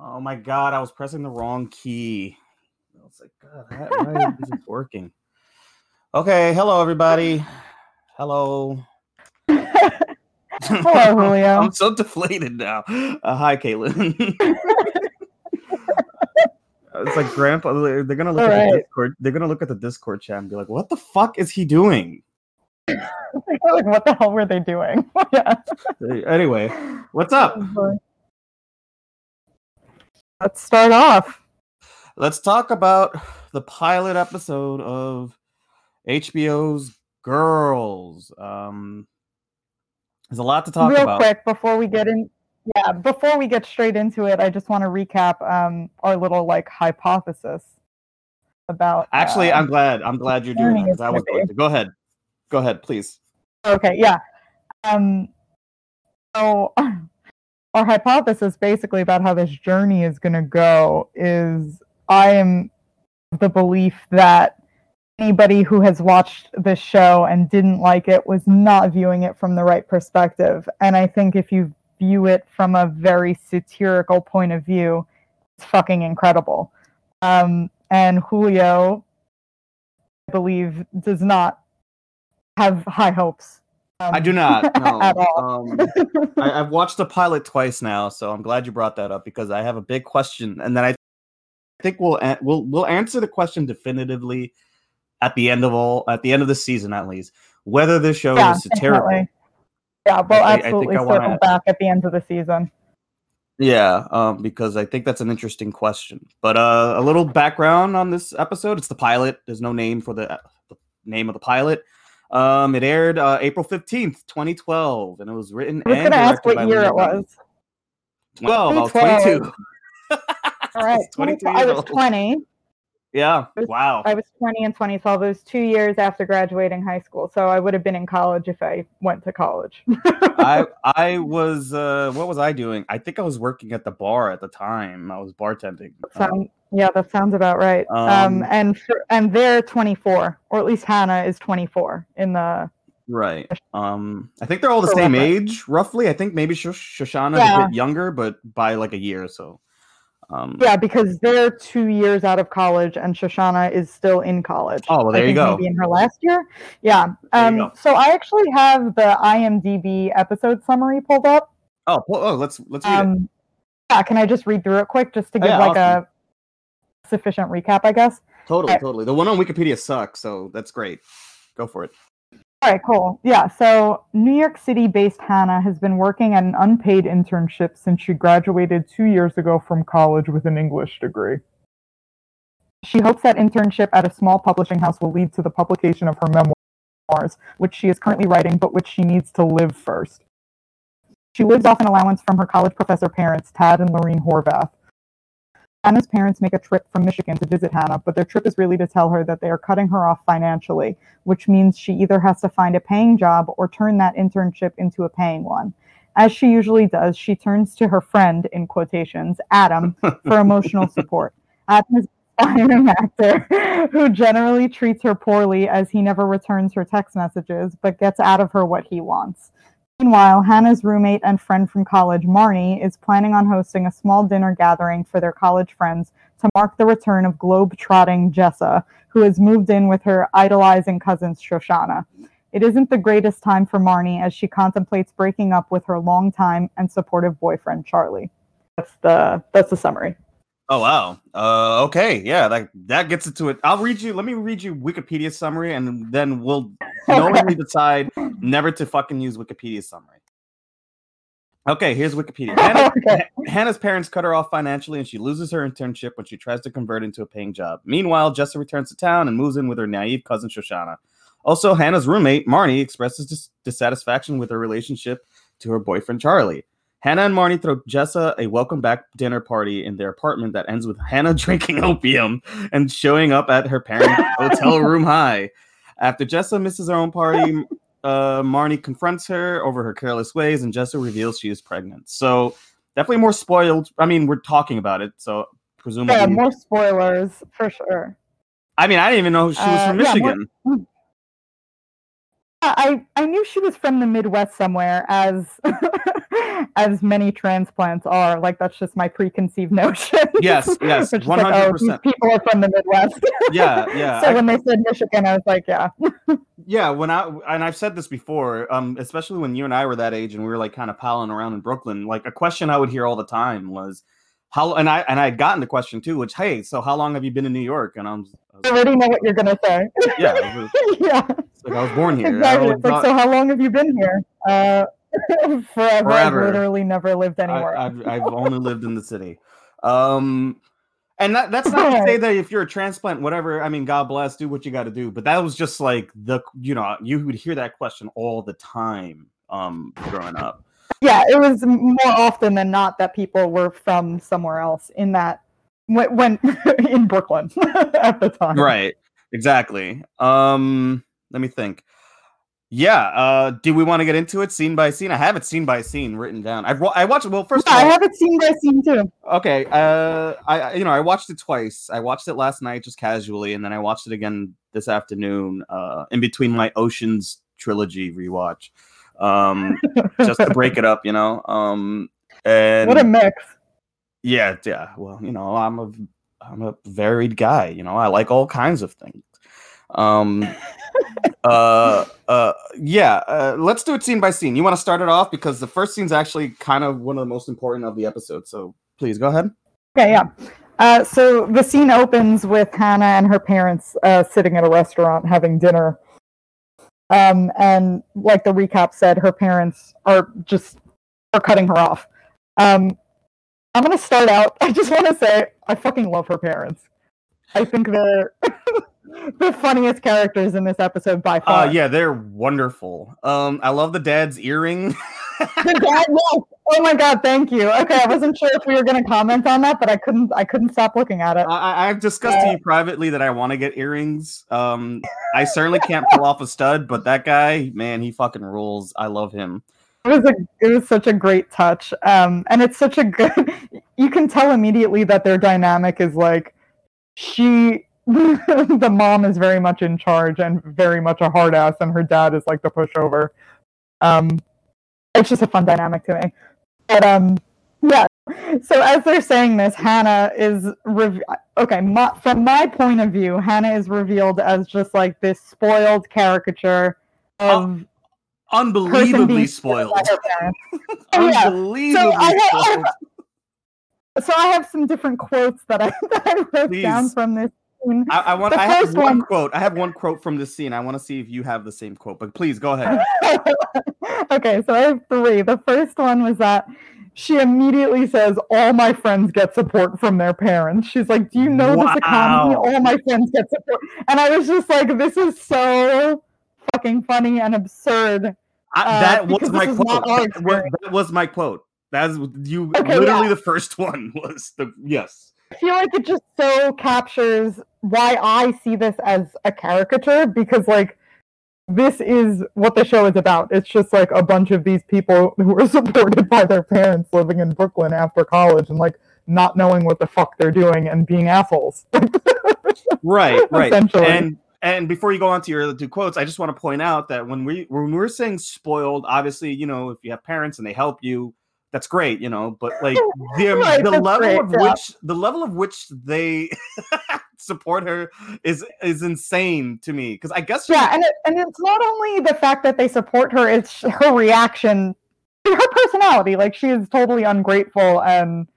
Oh my god, I was pressing the wrong key. I was like, God, why, why is this working? Okay, hello everybody. Hello. Hello, Julio. I'm so deflated now. Uh, hi, Kaitlin. it's like Grandpa. They're gonna look All at the. Discord. They're gonna look at the Discord chat and be like, "What the fuck is he doing?" like, what the hell were they doing? yeah. Anyway, what's up? Let's start off. Let's talk about the pilot episode of HBO's Girls. Um, there's a lot to talk Real about. Real quick before we get in. Yeah, before we get straight into it, I just want to recap um, our little like hypothesis about. Actually, uh, I'm glad. I'm glad you're doing that. I was going to. Go ahead. Go ahead, please. Okay, yeah. Um, so our hypothesis basically about how this journey is going to go is I am the belief that anybody who has watched this show and didn't like it was not viewing it from the right perspective. And I think if you view it from a very satirical point of view, it's fucking incredible. Um, and Julio, I believe, does not have high hopes. I um, do not. No. Um, I, I've watched the pilot twice now, so I'm glad you brought that up because I have a big question, and then I think we'll we'll we'll answer the question definitively at the end of all at the end of the season at least whether the show yeah, is satirical. definitely. Yeah, we'll I thi- I absolutely I circle back at the end of the season. Yeah, um, because I think that's an interesting question. But uh, a little background on this episode: it's the pilot. There's no name for the, the name of the pilot. Um, it aired uh, April fifteenth, twenty twelve, and it was written I was going to ask what year it was. Twelve. I was 22. All right. 22 I was 20. Yeah. Was- Wow. I was 20 in 2012. It was two years after graduating high school, so I would have been in college if I went to college. I I was uh what was I doing? I think I was working at the bar at the time. I was bartending. Um, Sound, yeah, that sounds about right. Um, Um, and for, and they're 24, or at least Hannah is 24 in the. right. Um I think they're all the same reference. age, roughly. I think maybe Sh- Shoshana's a bit younger, but by like a year or so. Um Yeah, because they're two years out of college, and Shoshana is still in college. Oh, well, there you go. Maybe in her last year. Yeah. Um. So I actually have the IMDb episode summary pulled up. Oh, oh, let's let's read it. Um. Yeah. Can I just read through it quick, just to Oh, give yeah, like awesome. a sufficient recap, I guess. Totally, totally. The one on Wikipedia sucks, so that's great. Go for it. All right, cool. Yeah, so New York City based Hannah has been working at an unpaid internship since she graduated two years ago from college with an English degree. She hopes that internship at a small publishing house will lead to the publication of her memoirs, which she is currently writing, but which she needs to live first. She lives off an allowance from her college professor parents, Tad and Loreen Horvath. Hannah's parents make a trip from Michigan to visit Hannah, but their trip is really to tell her that they are cutting her off financially which means she either has to find a paying job or turn that internship into a paying one. As she usually does, she turns to her friend, in quotations, Adam, for emotional support. Adam is an actor who generally treats her poorly as he never returns her text messages, but gets out of her what he wants. Meanwhile, Hannah's roommate and friend from college, Marnie, is planning on hosting a small dinner gathering for their college friends to mark the return of globe-trotting Jessa, who has moved in with her idolizing cousin Shoshana. It isn't the greatest time for Marnie as she contemplates breaking up with her longtime and supportive boyfriend Charlie. That's the that's the summary. Oh wow. Uh okay, yeah, that that gets into it. I'll read you let me read you Wikipedia summary and then we'll knowingly decide never to fucking use Wikipedia summary. Okay, here's Wikipedia. Hannah, Okay. Hannah's parents cut her off financially and she loses her internship when she tries to convert into a paying job. Meanwhile, Jessa returns to town and moves in with her naive cousin Shoshana. Also, Hannah's roommate, Marnie, expresses dis- dissatisfaction with her relationship to her boyfriend, Charlie. Hannah and Marnie throw Jessa a welcome back dinner party in their apartment that ends with Hannah drinking opium and showing up at her parents' hotel room high. After Jessa misses her own party, uh, Marnie confronts her over her careless ways, and Jessa reveals she is pregnant. So definitely more spoiled. I mean, we're talking about it, so presumably. Yeah, more spoilers for sure. I mean, I didn't even know she was Uh, from yeah, more- Michigan. I I knew she was from the Midwest somewhere, as as many transplants are. Like that's just my preconceived notion. Yes, yes, is one oh, hundred percent. people are from the Midwest. Yeah, yeah. so I- when they said Michigan, I was like, yeah. Yeah, when I and I've said this before, um, especially when you and I were that age and we were like kind of piling around in Brooklyn, like a question I would hear all the time was how and I and I had gotten the question too, which hey, so how long have you been in New York? And I'm I I already know what you're gonna say. yeah, was- yeah, like I was born here. Exactly. like, thought- so how long have you been here? Uh, forever. Forever. I've literally never lived anywhere. I, I've, I've only lived in the city. Um, and that, that's not to say that if you're a transplant, whatever, I mean, God bless, do what you got to do. But that was just like the, you know, you would hear that question all the time um, growing up. yeah, it was more often than not that people were from somewhere else in that when, when in Brooklyn at the time. Right. Exactly. Um, let me think. Yeah. Uh, do we want to get into it scene by scene? I have it scene by scene written down. I've I watched. Well, first Yeah, of I have it seen by scene too. okay uh i I- you know i watched it twice i watched it last night just casually and then i watched it again this afternoon uh in between my oceans trilogy rewatch um just to break it up you know um and what a mix. yeah yeah well you know i'm a i'm a varied guy you know i like all kinds of things um uh uh yeah uh, let's do it scene by scene you want to start it off because the first scene's actually kind of one of the most important of the episode so please go ahead Okay, yeah. Uh, so the scene opens with Hannah and her parents uh, sitting at a restaurant having dinner. Um, and like the recap said, her parents are just are cutting her off. Um, I'm gonna start out. I just want to say I fucking love her parents. I think they're the funniest characters in this episode by far. Uh, yeah, they're wonderful. Um, I love the dad's earring. The dad, yes. Oh my god, thank you. Okay, I wasn't sure if we were gonna comment on that, but I couldn't. I couldn't stop looking at it. I, I've discussed to you privately that I want to get earrings. Um, I certainly can't pull off a stud, but that guy, man, he fucking rules. I love him. It was a it was such a great touch. Um and it's such a good you can tell immediately that their dynamic is like she the mom is very much in charge and very much a hard ass and her dad is like the pushover. Um it's just a fun dynamic to me. But um yeah. So as they're saying this, Hannah is rev- okay. My, from my point of view, Hannah is revealed as just like this spoiled caricature of person Unbelievably spoiled. by. Oh, yeah. Unbelievably So I have- spoiled. So I have some different quotes that I, that I wrote down from this scene. I, I want. the I have one one- quote. I have one quote from this scene. I want to see if you have the same quote. But please go ahead. okay, so I have three. The first one was that she immediately says, All my friends get support from their parents. She's like, Do you know this economy? All my friends get support. And I was just like, This is so fucking funny and absurd. I, Uh, that was my this is not quote. That was, experience. that was my quote. That's you. Okay, literally, yeah. the first one was the yes. I feel like it just so captures why I see this as a caricature because like this is what the show is about. It's just like a bunch of these people who are supported by their parents living in Brooklyn after college and like not knowing what the fuck they're doing and being assholes. Right, right. And and before you go on to your other two quotes, I just want to point out that when we when we're saying spoiled, obviously, you know, if you have parents and they help you, that's great, you know. But like the Right, the level great, of yeah. which the level of which they support her is is insane to me because I guess yeah, and it, and it's not only the fact that they support her; it's her reaction, to her personality. Like she is totally ungrateful and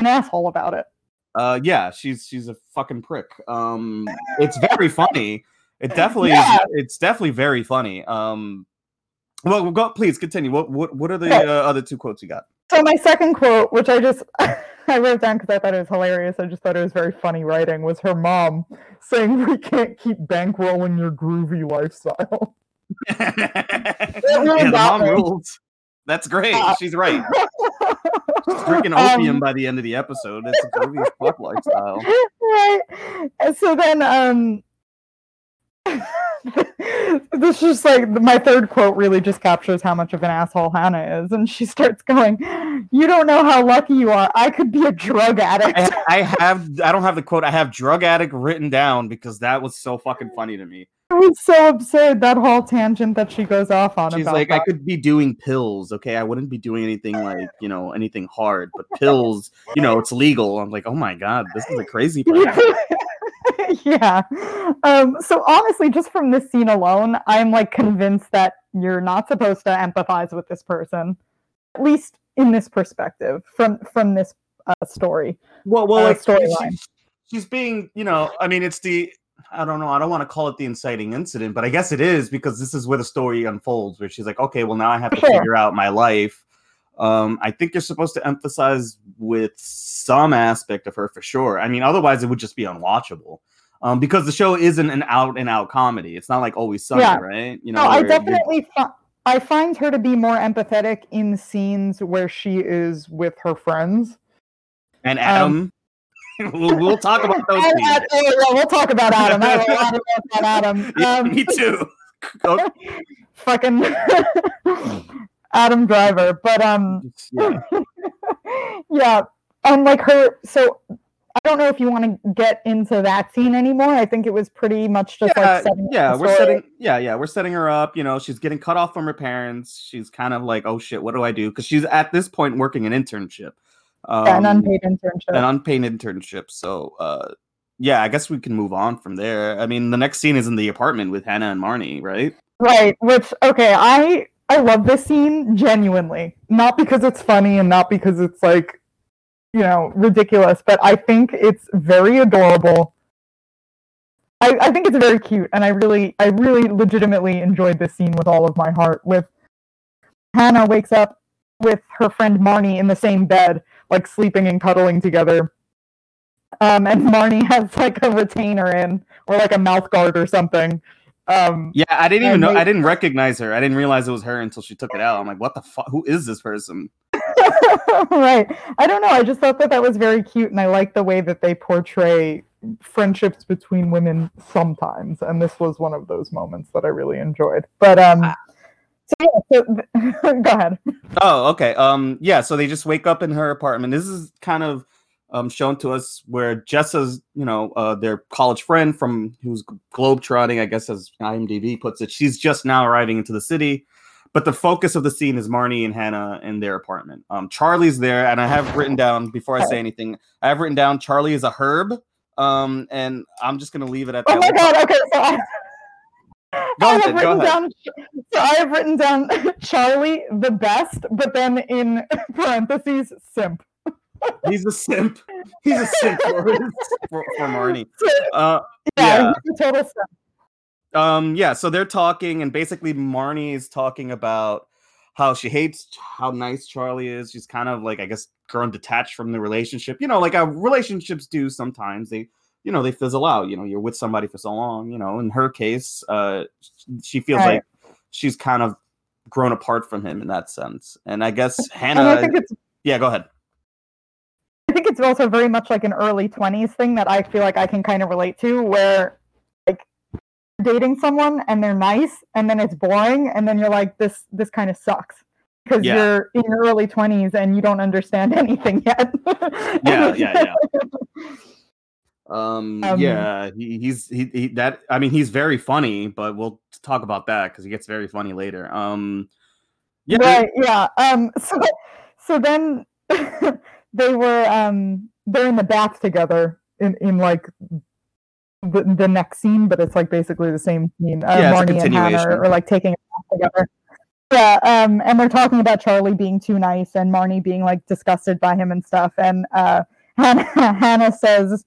an asshole about it. uh yeah she's she's a fucking prick um it's very funny it definitely Yeah. is it's definitely very funny um well go please continue what what, what are the Okay. uh, other two quotes you got So my second quote, which I just I wrote down because I thought it was hilarious. I just thought it was very funny writing. Was her mom saying we can't keep bankrolling your groovy lifestyle? yeah really the mom me. rules that's great Uh, she's right she's drinking Um, opium by the end of the episode it's a groovy fuck lifestyle right. So then um this is just like my third quote really just captures how much of an asshole Hannah is. And she starts going, You don't know how lucky you are. I could be a drug addict. I, I have i don't have the quote i have drug addict written down because that was so fucking funny to me It was so absurd that whole tangent that she goes off on. She's like, that. I could be doing pills, okay? I wouldn't be doing anything like, you know, anything hard, but pills, you know, it's legal. I'm like, oh my god, this is a crazy person. yeah. Um, so honestly, just from this scene alone, I'm like convinced that you're not supposed to empathize with this person, at least in this perspective from from this uh, story. Well, well, uh, like storyline. she's, she's being, you know, I mean, it's the, I don't know, I don't want to call it the inciting incident, but I guess it is because this is where the story unfolds, where she's like, okay, well, now I have to Sure. figure out my life. Um, I think you're supposed to emphasize with some aspect of her for sure. I mean, otherwise it would just be unwatchable. Um, because the show isn't an out and out comedy. It's not like always sunny, Yeah. right? You know, No, I definitely fi- I find her to be more empathetic in scenes where she is with her friends. and Adam. we'll, we'll talk about those. And- oh, yeah, we'll talk about Adam. I have a lot of Adam. Yeah, Um, me too. Fucking Adam Driver, but um, Yeah. yeah, and like her. So I don't know if you want to get into that scene anymore. I think it was pretty much just yeah, like setting yeah, we're setting yeah, yeah, we're setting her up. You know, she's getting cut off from her parents. She's kind of like, oh shit, what do I do? Because she's at this point working an internship, um, Yeah, an unpaid internship. an unpaid internship. So, uh, yeah, I guess we can move on from there. I mean, the next scene is in the apartment with Hannah and Marnie, right? Right, which okay, I I love this scene genuinely. Not because it's funny and not because it's like you know, ridiculous, but I think it's very adorable. I, I think it's very cute and I really I really legitimately enjoyed this scene with all of my heart with Hannah wakes up with her friend Marnie in the same bed, like sleeping and cuddling together. Um, and Marnie has like a retainer in or like a mouth guard or something. Um, Yeah, I didn't even know. they- I didn't recognize her. I didn't realize it was her until she took it out. I'm like, what the fuck? Who is this person? right. I don't know. I just thought that that was very cute, and I like the way that they portray friendships between women sometimes. And this was one of those moments that I really enjoyed. But um, Ah. so yeah. So go ahead. Oh, okay. Um, yeah. So they just wake up in her apartment. This is kind of um shown to us where Jessa's, you know, uh, their college friend from who's globetrotting, I guess, as IMDb puts it. She's just now arriving into the city, but the focus of the scene is Marnie and Hannah in their apartment. Um, Charlie's there, and I have written down before I say anything. I have written down Charlie is a herb. Um, and I'm just gonna leave it at that. Oh my god. Okay. So I, I have written down. So I have written down Charlie the best, but then in parentheses simp. He's a simp. He's a simp for, for, for Marnie. Uh, Yeah, Yeah. total simp. Um yeah so they're talking and basically marnie is talking about how she hates how nice charlie is. She's kind of like i guess grown detached from the relationship. You know like how relationships do sometimes. They you know they fizzle out you know you're with somebody for so long you know. In her case uh she feels Right. like she's kind of grown apart from him in that sense. And i guess I hannah think it's yeah go ahead. I think it's also very much like an early 20s thing that I feel like I can kind of relate to where dating someone and they're nice and then it's boring and then you're like this this kind of sucks because Yeah. you're in your early 20s and you don't understand anything yet. yeah yeah yeah um, Um, yeah he, he's he, he that i mean he's very funny but we'll talk about that because he gets very funny later um yeah Right, yeah. Um so so then they were um they're in the bath together in in like the, the next scene, but it's like basically the same scene. Uh, Yeah, it's a Marnie and Hannah continuation. are, are like taking a bath together. Yeah, um, and they're talking about Charlie being too nice and Marnie being like disgusted by him and stuff. And uh, Hannah, Hannah says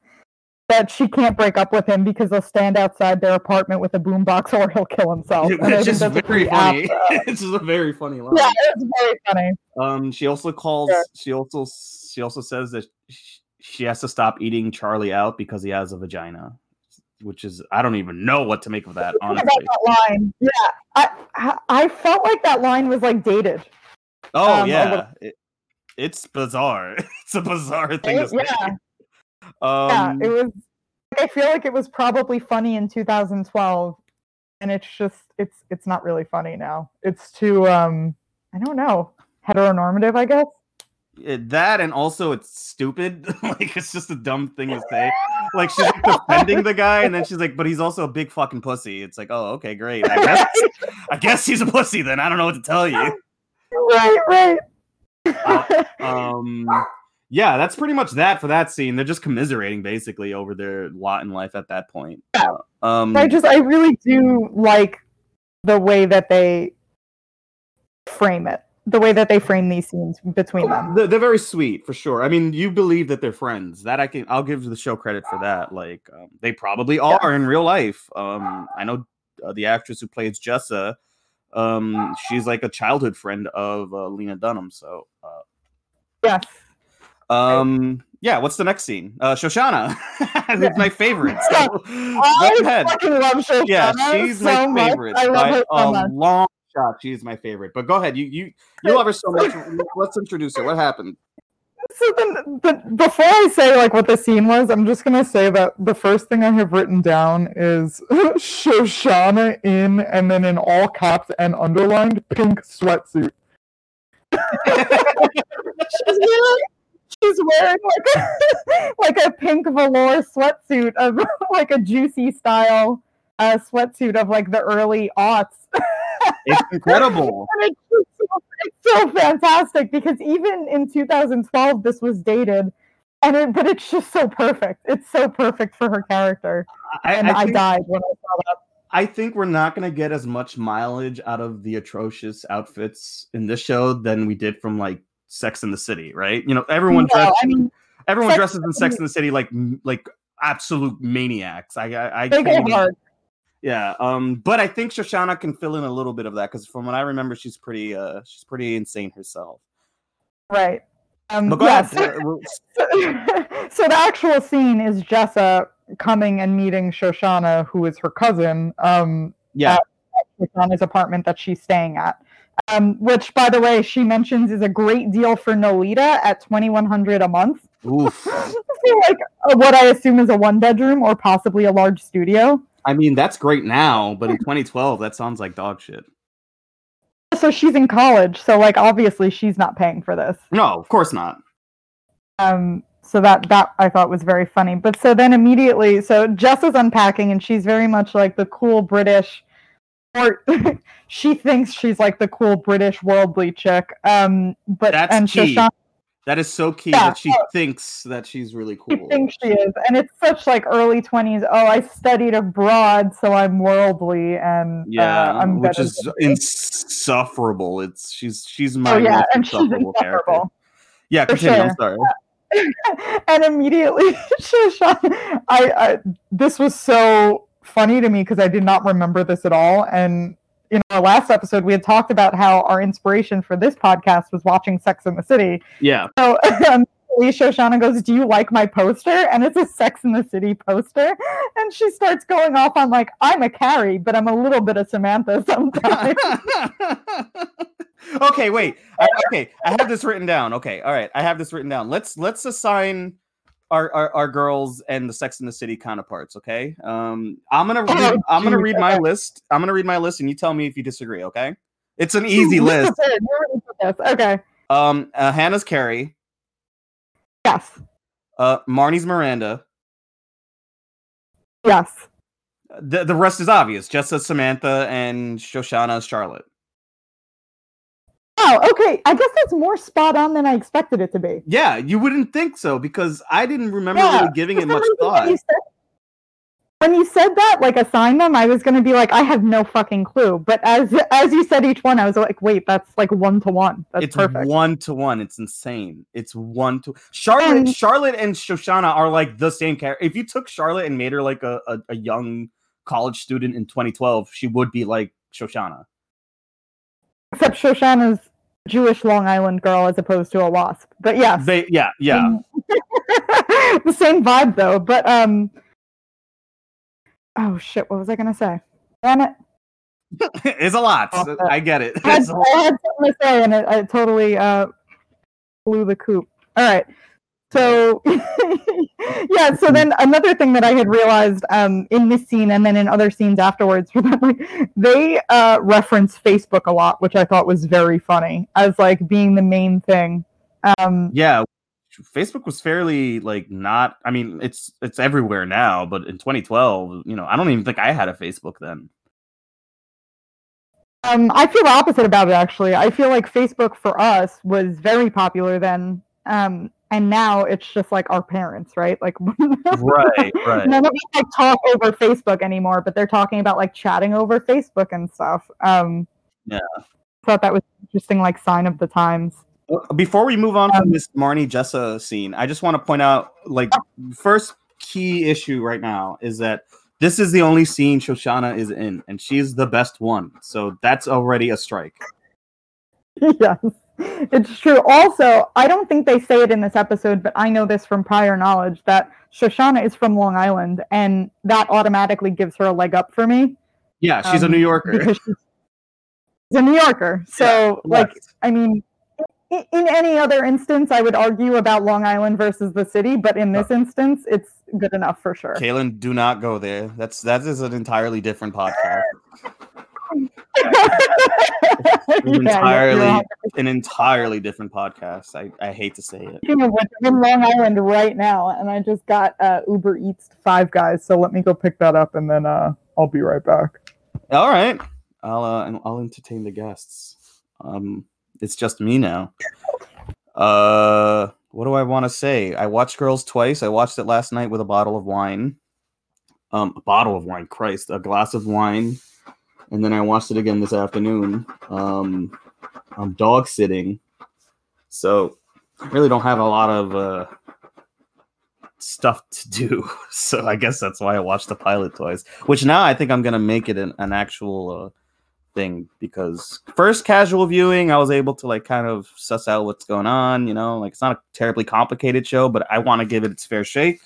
that she can't break up with him because they'll stand outside their apartment with a boombox or he'll kill himself. And I it's think just very pretty funny apt, uh, it's just a very funny line yeah, it's very funny. um she also calls Sure. she also she also says that sh- she has to stop eating charlie out because he has a vagina which is i don't even know what to make of that honestly that line. Yeah, I, I felt like that line was like dated. oh um, yeah it, it's bizarre it's a bizarre thing It- yeah, um yeah. It was. I feel like it was probably funny in 2012, and it's just it's it's not really funny now. It's too um I don't know heteronormative, I guess. It- that and also it's stupid. like it's just a dumb thing to say. Like she's like defending the guy, and then she's like, "But he's also a big fucking pussy." It's like, oh, okay, great. I guess, I guess he's a pussy. Then I don't know what to tell you. right, right. Um, yeah, that's pretty much that for that scene. They're just commiserating basically over their lot in life at that point. Yeah. Um, I just I really do like the way that they frame it. The way that they frame these scenes between them. they're, very sweet for sure. I mean, you believe that they're friends. That I can. I'll give the show credit for that. Like, um, they probably are in real life. Um, I know uh, the actress who plays Jessa. Um, she's like a childhood friend of uh, Lena Dunham. So, uh, Yes. um, yeah. What's the next scene? Uh, Shoshana. it's my favorite. So, I fucking love Shoshana Yeah, she's so my much. favorite. I love by her so a much. long shot. She's my favorite. But go ahead. You you you love her so much. Let's introduce her. What happened? So then, but before I say like what the scene was, I'm just gonna say that the first thing I have written down is Shoshana in, and then in all caps and underlined, pink sweatsuit. she's wearing, she's wearing like a, like a pink velour sweatsuit of like a juicy style uh, sweatsuit of like the early aughts. It's incredible. And it's, so, it's so fantastic because even in 2012, this was dated, and it, but it's just so perfect. It's so perfect for her character, I, and I I, think, died when I saw that. I think we're not going to get as much mileage out of the atrocious outfits in this show than we did from like Sex in the City, right? You know, everyone No, dress, I mean, everyone Sex dresses in Sex in the City like like absolute maniacs. I I, I they can't go hard. Yeah, um, but I think Shoshana can fill in a little bit of that because from what I remember, she's pretty uh she's pretty insane herself. Right. Um, But go yes. ahead. we'll- so the actual scene is Jessa coming and meeting Shoshana, who is her cousin, um, Yeah, Shoshana's apartment that she's staying at. Um, which, by the way, she mentions is a great deal for Nolita at twenty one hundred a month. oof. like uh, what I assume is a one bedroom or possibly a large studio. I mean, that's great now, but in 2012, that sounds like dog shit. So she's in college, so like obviously she's not paying for this. No, of course not. Um, so that that I thought was very funny. But so then immediately, so Jess is unpacking, and she's very much like the cool British, or she thinks she's like the cool British worldly chick. Um, but That's and. Shoshana That is so key Yeah, that she thinks that she's really cool. she thinks she is, and it's such like early twenties. Oh, I studied abroad, so I'm worldly, and yeah, uh, I'm which is insufferable. It's she's she's my Oh yeah, and she's insufferable character. Yeah, continue. I'm sure. sorry. and immediately, I, I this was so funny to me because I did not remember this at all. And in our last episode, we had talked about how our inspiration for this podcast was watching Sex in the City. Yeah, So um, Shoshana goes, "Do you like my poster?" And it's a Sex in the City poster, and she starts going off on like, "I'm a Carrie, but I'm a little bit of Samantha sometimes." okay, wait. I, okay, I have this written down. Okay, all right, I have this written down. Let's let's assign our our, our girls and the Sex in the City counterparts. Okay, um, I'm gonna Oh, read, I'm gonna read my list. I'm gonna read my list, and you tell me if you disagree. Okay, it's an easy list. prepared, you're ready for this. Okay. Um, uh, Hannah's Carrie, Yes. uh, Marnie's Miranda. Yes. The the rest is obvious. Jessa's Samantha and Shoshana Charlotte. Oh, okay. I guess that's more spot on than I expected it to be. Yeah, you wouldn't think so because I didn't remember Yeah, really giving it much thought. When you, said, when you said that, like assign them, I was gonna be like, I have no fucking clue. But as as you said each one, I was like, wait, that's like one to one. That's it's perfect. one to one. It's insane. It's one to Charlotte. And- Charlotte and Shoshana are like the same character. If you took Charlotte and made her like a, a, a young college student in 2012, she would be like Shoshana. Except Shoshana's Jewish Long Island girl as opposed to a wasp. But yes. They, yeah, yeah. The same vibe though. But um oh shit, what was I gonna say? Damn it. it's a lot. I get it. I had, I had something to say and it, it totally uh blew the coop. All right. So yeah, so then another thing that I had realized um in this scene and then in other scenes afterwards were that like they uh reference Facebook a lot, which I thought was very funny as like being the main thing Um, Yeah, Facebook was fairly like not. I mean, it's it's everywhere now, but in 2012, you know, I don't even think I had a Facebook then. Um, I feel the opposite about it actually. I feel like Facebook for us was very popular then, um, and now it's just like our parents, right? Like, Right, right. none of us like talk over Facebook anymore, but they're talking about like chatting over Facebook and stuff. Um, Yeah. thought that was an interesting, like sign of the times. Uh, Before we move on from Um, this Marnie Jessa scene, I just want to point out, like, first key issue right now is that this is the only scene Shoshana is in, and she's the best one. So that's already a strike. yes, it's true. Also, I don't think they say it in this episode, but I know this from prior knowledge that Shoshana is from Long Island, and that automatically gives her a leg up for me. Yeah, she's a um, New Yorker. because she's she's a New Yorker. So, like, West. I mean, in, in any other instance, I would argue about Long Island versus the city, but in this instance, it's good enough for sure. Kaitlin, do not go there. That's that is an entirely different podcast. Yeah, you're entirely- 100% An entirely different podcast. I, I hate to say it. Speaking of which, I'm in Long Island right now, and I just got uh, Uber Eats Five Guys. So let me go pick that up, and then uh, I'll be right back. All right, I'll uh, I'll entertain the guests. Um, it's just me now. Uh, what do I want to say? I watched Girls twice. I watched it last night with a bottle of wine. Um, a bottle of wine, Christ, a glass of wine, and then I watched it again this afternoon. Um, I'm dog sitting, so I really don't have a lot of uh stuff to do. So I guess that's why I watched the pilot twice. Which now I think I'm gonna make it an, an actual uh, thing because first casual viewing, I was able to like kind of suss out what's going on. You know, like it's not a terribly complicated show, but I want to give it its fair shake.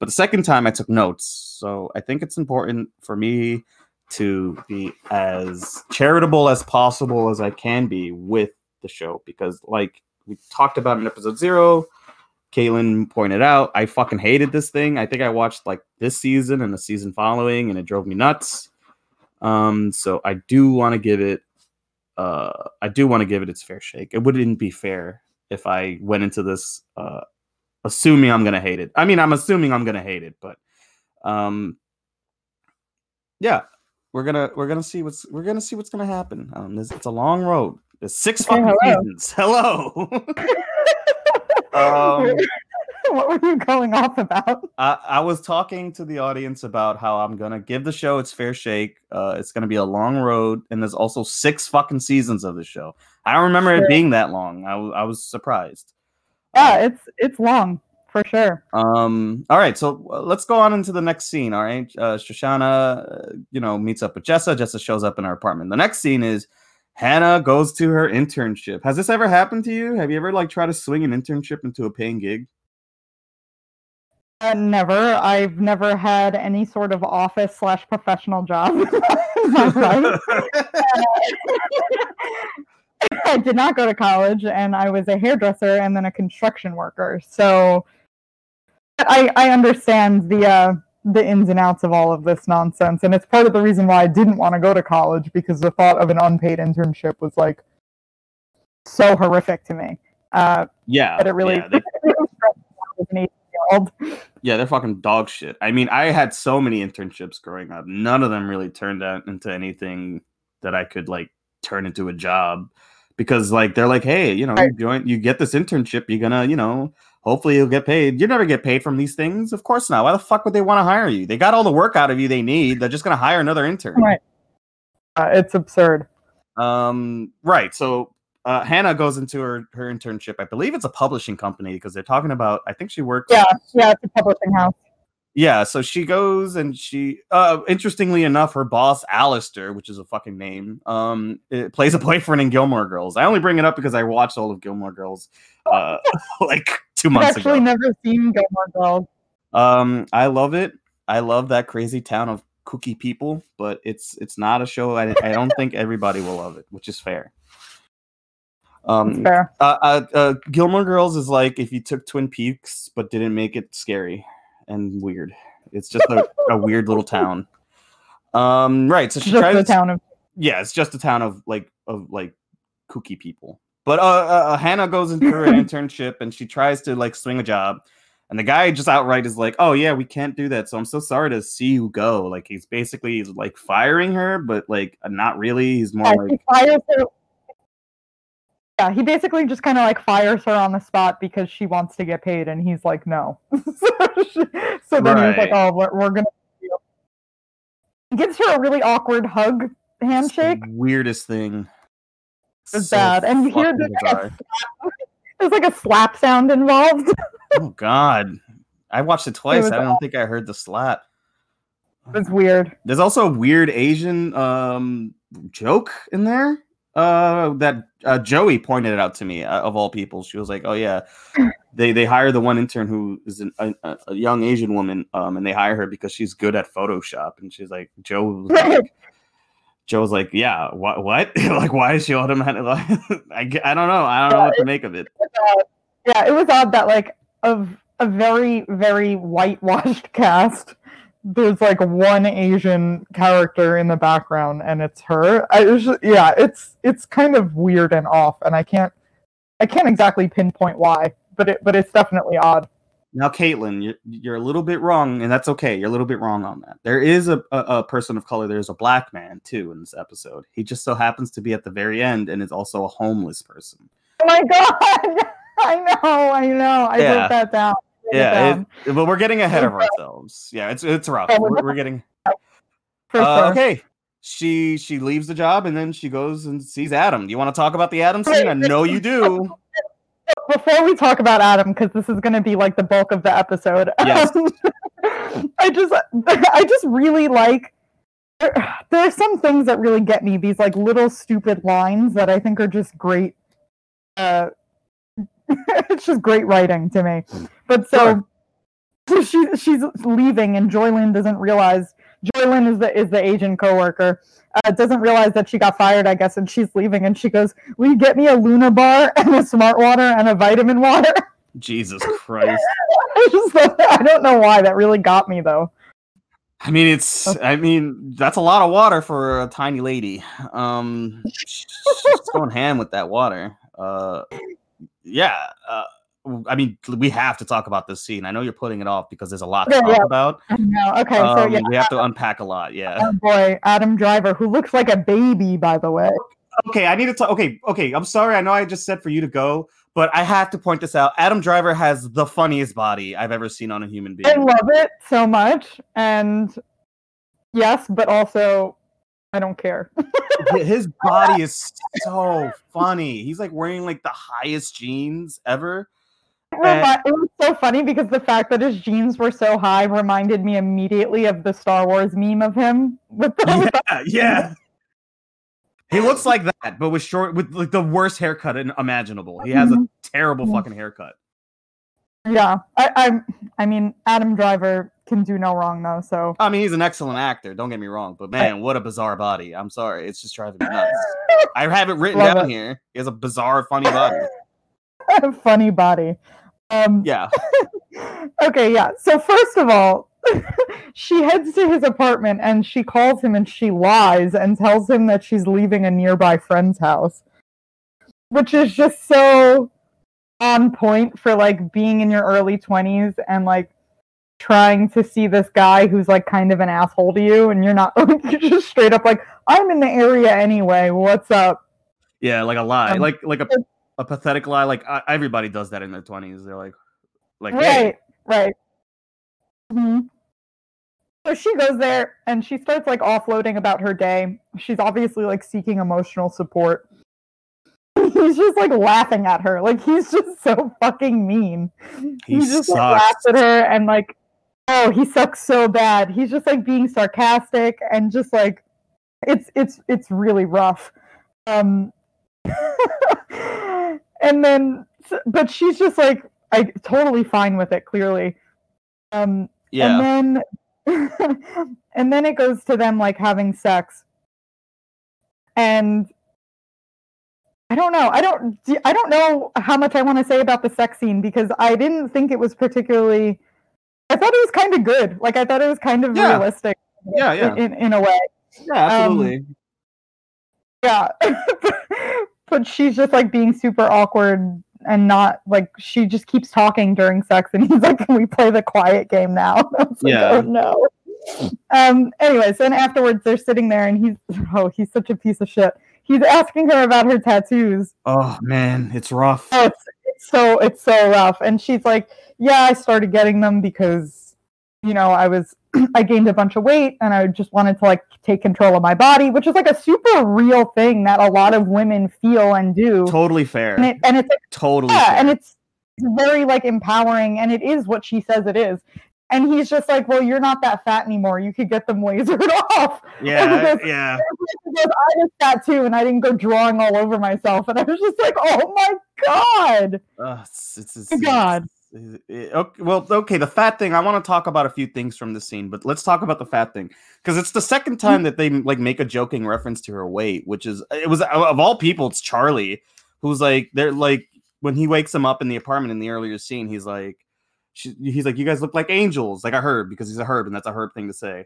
But the second time, I took notes, so I think it's important for me to be as charitable as possible as I can be with the show because, like we talked about in episode zero, Kaitlin pointed out, I fucking hated this thing. I think I watched like this season and the season following, and it drove me nuts. Um, so I do want to give it, uh, I do want to give it its fair shake. It wouldn't be fair if I went into this, uh, assuming I'm gonna hate it. I mean, I'm assuming I'm gonna hate it, but, um, yeah, we're gonna we're gonna see what's we're gonna see what's gonna happen. Um, this, it's a long road. There's six Okay, fucking hello. seasons. Hello. Um, what were you going off about? I, I was talking to the audience about how I'm gonna give the show its fair shake. Uh, it's gonna be a long road, and there's also six fucking seasons of the show. I don't remember it being that long. I, w- I was surprised. Yeah, it's it's long for sure. Um. All right, so uh, let's go on into the next scene. All right, uh, Shoshana, uh, you know, meets up with Jessa. Jessa shows up in her apartment. The next scene is Hannah goes to her internship. Has this ever happened to you? Have you ever like tried to swing an internship into a paying gig? Uh, never. I've never had any sort of office slash professional job. I did not go to college, and I was a hairdresser and then a construction worker. So I, I understand the uh, the ins and outs of all of this nonsense, and it's part of the reason why I didn't want to go to college because the thought of an unpaid internship was like so horrific to me. Uh, yeah, but it really, yeah, they- it really stressed me out as an 18-year-old. Yeah, they're fucking dog shit. I mean, I had so many internships growing up. None of them really turned out into anything that I could like turn into a job because like they're like, hey, you know, you join, you get this internship, you're gonna, you know, hopefully you'll get paid. You never get paid from these things, of course not. Why the fuck would they want to hire you? They got all the work out of you they need. They're just gonna hire another intern. Right. Uh, it's absurd. Um, right. So uh, Hannah goes into her her internship. I believe it's a publishing company because they're talking about. I think she works. Yeah, yeah, it's a publishing house. Yeah, so she goes and she uh interestingly enough, her boss Alistair, which is a fucking name, um it plays a boyfriend in Gilmore Girls. I only bring it up because I watched all of Gilmore Girls uh like two I've actually ago. never seen Gilmore Girls. Um I love it. I love that crazy town of kooky people, but it's it's not a show I, I don't think everybody will love it, which is fair. Um fair. uh, uh, uh, Gilmore Girls is like if you took Twin Peaks but didn't make it scary and weird. It's just a, a weird little town. Um, right. So she Just tries. the town of Yeah, it's just a town of like of like kooky people. But uh, uh, Hannah goes into her internship and she tries to like swing a job, and the guy just outright is like, "Oh yeah, we can't do that." So I'm so sorry to see you go. Like he's basically like firing her, but like not really. He's more Yeah, he like, fires her. Yeah, he basically just kind of like fires her on the spot because she wants to get paid, and he's like, no. so, she- so then he's like, oh, we're, we're gonna. He gives her a really awkward hug handshake. weirdest thing. It's So bad, and you hear like, a slap, there's like a slap sound involved. Oh God, I watched it twice. was I don't think I heard the slap. it's weird. There's also a weird Asian um joke in there. Uh, that uh, Joey pointed it out to me. Uh, of all people, she was like, "Oh yeah, they they hire the one intern who is an, a, a- young Asian woman, um, and they hire her because she's good at Photoshop." And she's like, "Joe was like, Joe was like, yeah, what what? like, why is she automatic? Like, I I don't know. I don't know what to make of it. yeah, it was odd that like of a very very whitewashed cast. There's like one Asian character in the background, and it's her. I it just, yeah, it's it's kind of weird and off, and I can't I can't exactly pinpoint why, but it but it's definitely odd. Now, Kaitlin, you're, you're a little bit wrong, and that's okay. You're a little bit wrong on that. There is a, a, a person of color. There's a black man too in this episode. He just so happens to be at the very end and is also a homeless person. Oh my god! I know, I know. I Yeah. wrote that down. Wrote Yeah, it, but we're getting ahead of ourselves. Yeah, it's it's rough. We're We're, we're getting uh, okay. She she leaves the job and then she goes and sees Adam. Do you want to talk about the Adam scene? I know you do. Before we talk about Adam, because this is going to be like the bulk of the episode. Yes. um, I just, I just really like. There, there are some things that really get me. These like little stupid lines that I think are just great. Uh, it's just great writing to me. But so, so she she's leaving, and Joylyn doesn't realize. Joylyn is the is the Asian coworker. Uh, doesn't realize that she got fired, I guess, and she's leaving. And she goes, "Will you get me a Luna bar and a Smart Water and a vitamin water?" Jesus Christ. I just I don't know why that really got me though. I mean, it's. I mean, that's a lot of water for a tiny lady. Um, she's going ham with that water. Uh, yeah. Uh, I mean, we have to talk about this scene. I know you're putting it off because there's a lot to talk yeah. about. No, okay, so Um, yeah, we have to unpack a lot. Yeah. oh boy, Adam Driver, who looks like a baby, by the way. Okay, I need to talk. Okay, okay. I'm sorry. I know I just said for you to go, but I have to point this out. Adam Driver has the funniest body I've ever seen on a human being. I love it so much, and yes, but also I don't care. His body is so funny. He's like wearing like the highest jeans ever. It remi- it was so funny because the fact that his jeans were so high reminded me immediately of the Star Wars meme of him with the, Yeah, yeah. He looks like that, but with short, with like the worst haircut imaginable. He has a terrible Mhm. fucking haircut. yeah. I, I I mean Adam Driver can do no wrong though. So I mean, he's an excellent actor. Don't get me wrong, but man, what a bizarre body. I'm sorry, it's just driving me nuts. I have it written Love down it. here. He has a bizarre, funny body. funny body. Um, Yeah, okay, yeah. So first of all, she heads to his apartment and she calls him and she lies and tells him that she's leaving a nearby friend's house, which is just so on point for like being in your early 20s and like trying to see this guy who's like kind of an asshole to you and you're not you're just straight up like I'm in the area anyway. What's up? yeah, like a lie, Um, like like a, a pathetic lie. Like uh, everybody does that in their 20s. They're like, like, hey, Right, right. hmm So she goes there and she starts like offloading about her day. She's obviously like seeking emotional support. He's just like laughing at her. Like he's just so fucking mean. He just like, laughs at her and like, oh, he sucks so bad. He's just like being sarcastic and just like, it's it's it's really rough. Um, and then, but she's just like, I totally fine with it. Clearly, um, yeah, and then and then it goes to them like having sex. And i don't know. I don't I don't know how much i want to say about the sex scene because i didn't think it was particularly i thought it was kind of good. Like i thought it was kind of Yeah. realistic yeah, yeah, in, in a way. Yeah, absolutely. yeah but she's just like being super awkward and not like she just keeps talking during sex and he's like can we play the quiet game now? Like, Yeah. oh no. Um anyways then afterwards they're sitting there and he's oh he's such a piece of shit. He's asking her about her tattoos. Oh man, it's rough. oh it's, it's so it's so rough. And she's like yeah i started getting them because you know i was i gained a bunch of weight and i just wanted to like take control of my body which is like a super real thing that a lot of women feel and do Totally fair. and, it, and it's like totally yeah, fair. and it's very like empowering, and it is what she says it is. And he's just like, "Well, you're not that fat anymore. You could get them lasered off." yeah, because- yeah. Goes, I was fat too, and I didn't go drawing all over myself. And I was just like, "Oh my god, Uh, it's, it's, it's, God. It's- it- okay, well, okay. The fat thing. I want to talk about a few things from the scene, but let's talk about the fat thing because it's the second time that they like make a joking reference to her weight, which is it was of all people, it's Charlie who's like they're like when he wakes him up in the apartment in the earlier scene, he's like. She, he's like, you guys look like angels, like a herb, because he's a herb, and that's a herb thing to say.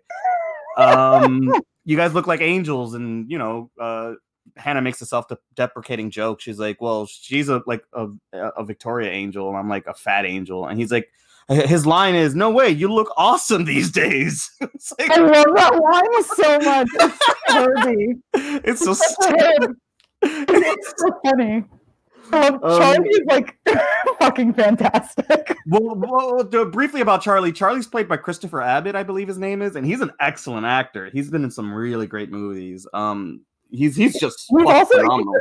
Um, you guys look like angels, and you know, uh, Hannah makes a self-deprecating joke. She's like, "Well, she's a like a, a Victoria angel, and I'm like a fat angel." And he's like, his line is, "No way, you look awesome these days." it's I love that line so much. It's so it's so stupid. It's so funny. Um, Charlie is like fucking fantastic. well, well, briefly about Charlie. Charlie's played by Christopher Abbott, I believe his name is, and he's an excellent actor. He's been in some really great movies. Um, he's he's just He's also- phenomenal.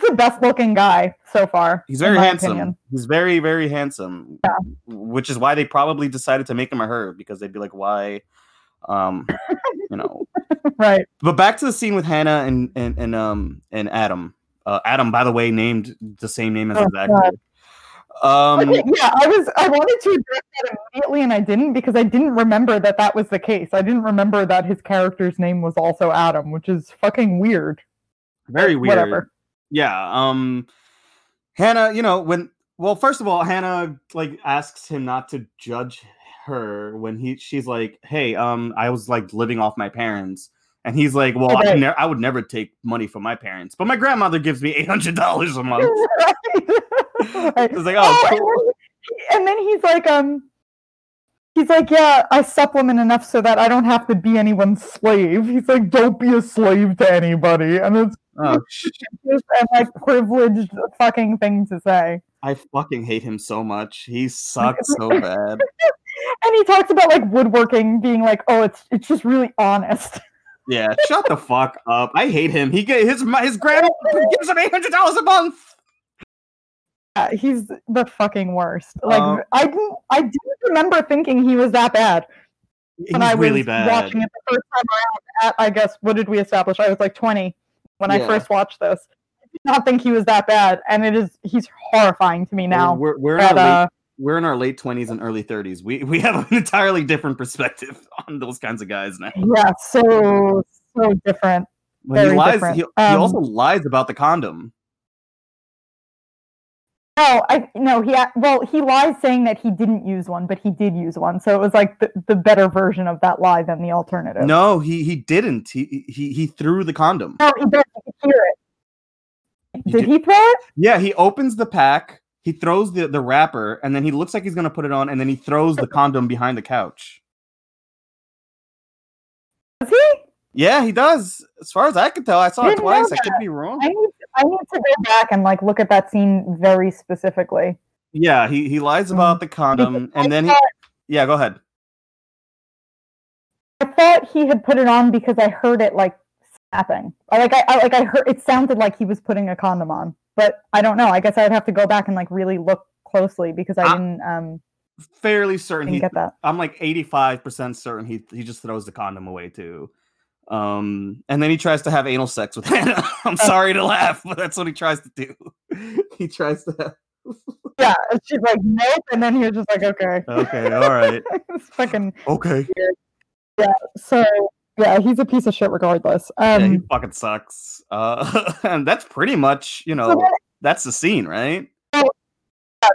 He's the best looking guy so far. He's very handsome. opinion. He's very, very handsome. Yeah. Which is why they probably decided to make him a her because they'd be like, why, um, you know. Right. But back to the scene with Hannah and and and um and Adam. Uh, Adam, by the way, named the same name as Oh, his actor. Um, Okay, yeah, I was. I wanted to address that immediately, and I didn't because I didn't remember that that was the case. I didn't remember that his character's name was also Adam, which is fucking weird. very weird. Whatever. Yeah. Um, Hannah, you know when. Well, first of all, Hannah like asks him not to judge her when he she's like, "Hey, um, I was like living off my parents." And he's like, "Well, I, ne- I would never take money from my parents, but my grandmother gives me eight hundred dollars a month." Right. It's like, oh, and, cool. then, and then he's like, um, he's like, yeah, I supplement enough so that I don't have to be anyone's slave. He's like, don't be a slave to anybody, and it's oh, just a like privileged fucking thing to say. I fucking hate him so much. He sucks so bad. And he talks about like woodworking being like, oh, it's it's just really honest. Yeah, shut the fuck up. I hate him. He get his his grandma gives him eight hundred dollars a month. Yeah, he's the fucking worst. Like Um, I didn't I didn't remember thinking he was that bad He's when I was really bad. watching it the first time around. At I guess what did we establish? I was like twenty when I first watched this. I did not think he was that bad, and it is he's horrifying to me now. we're we're in, But, our late, uh, we're in our late twenties and early thirties. We we have an entirely different perspective on those kinds of guys now. yeah, so so different. When he Very lies, different. he, he Um, also lies about the condom. No, I no he well he lies saying that he didn't use one, but he did use one. So it was like the, the better version of that lie than the alternative. No, he he didn't. He he he threw the condom. no, he doesn't hear it. He Did did- he throw it? Yeah, he opens the pack. He throws the the wrapper, and then he looks like he's gonna put it on, and then he throws the condom behind the couch. Does he? Yeah, he does. As far as I can tell, I saw it Didn't know twice. I could be wrong. I need I need to go back and like look at that scene very specifically. Yeah, he he lies about the condom. Because and then he. Yeah, go ahead. I thought he had put it on because I heard it like snapping. Like I, I like I heard it sounded like he was putting a condom on, but I don't know. I guess I'd have to go back and like really look closely because I I- didn't um Fairly certain he. get that. I'm like 85 percent certain he he just throws the condom away too. Um, and then he tries to have anal sex with Hannah. I'm sorry to laugh, but that's what he tries to do. he tries to. Have... Yeah, and she's like nope, and then he was just like okay. Okay, all right, it's fucking okay. Yeah, so yeah, he's a piece of shit regardless. Yeah, he Um, fucking sucks. Uh, and that's pretty much you know so then, that's the scene, right? yeah,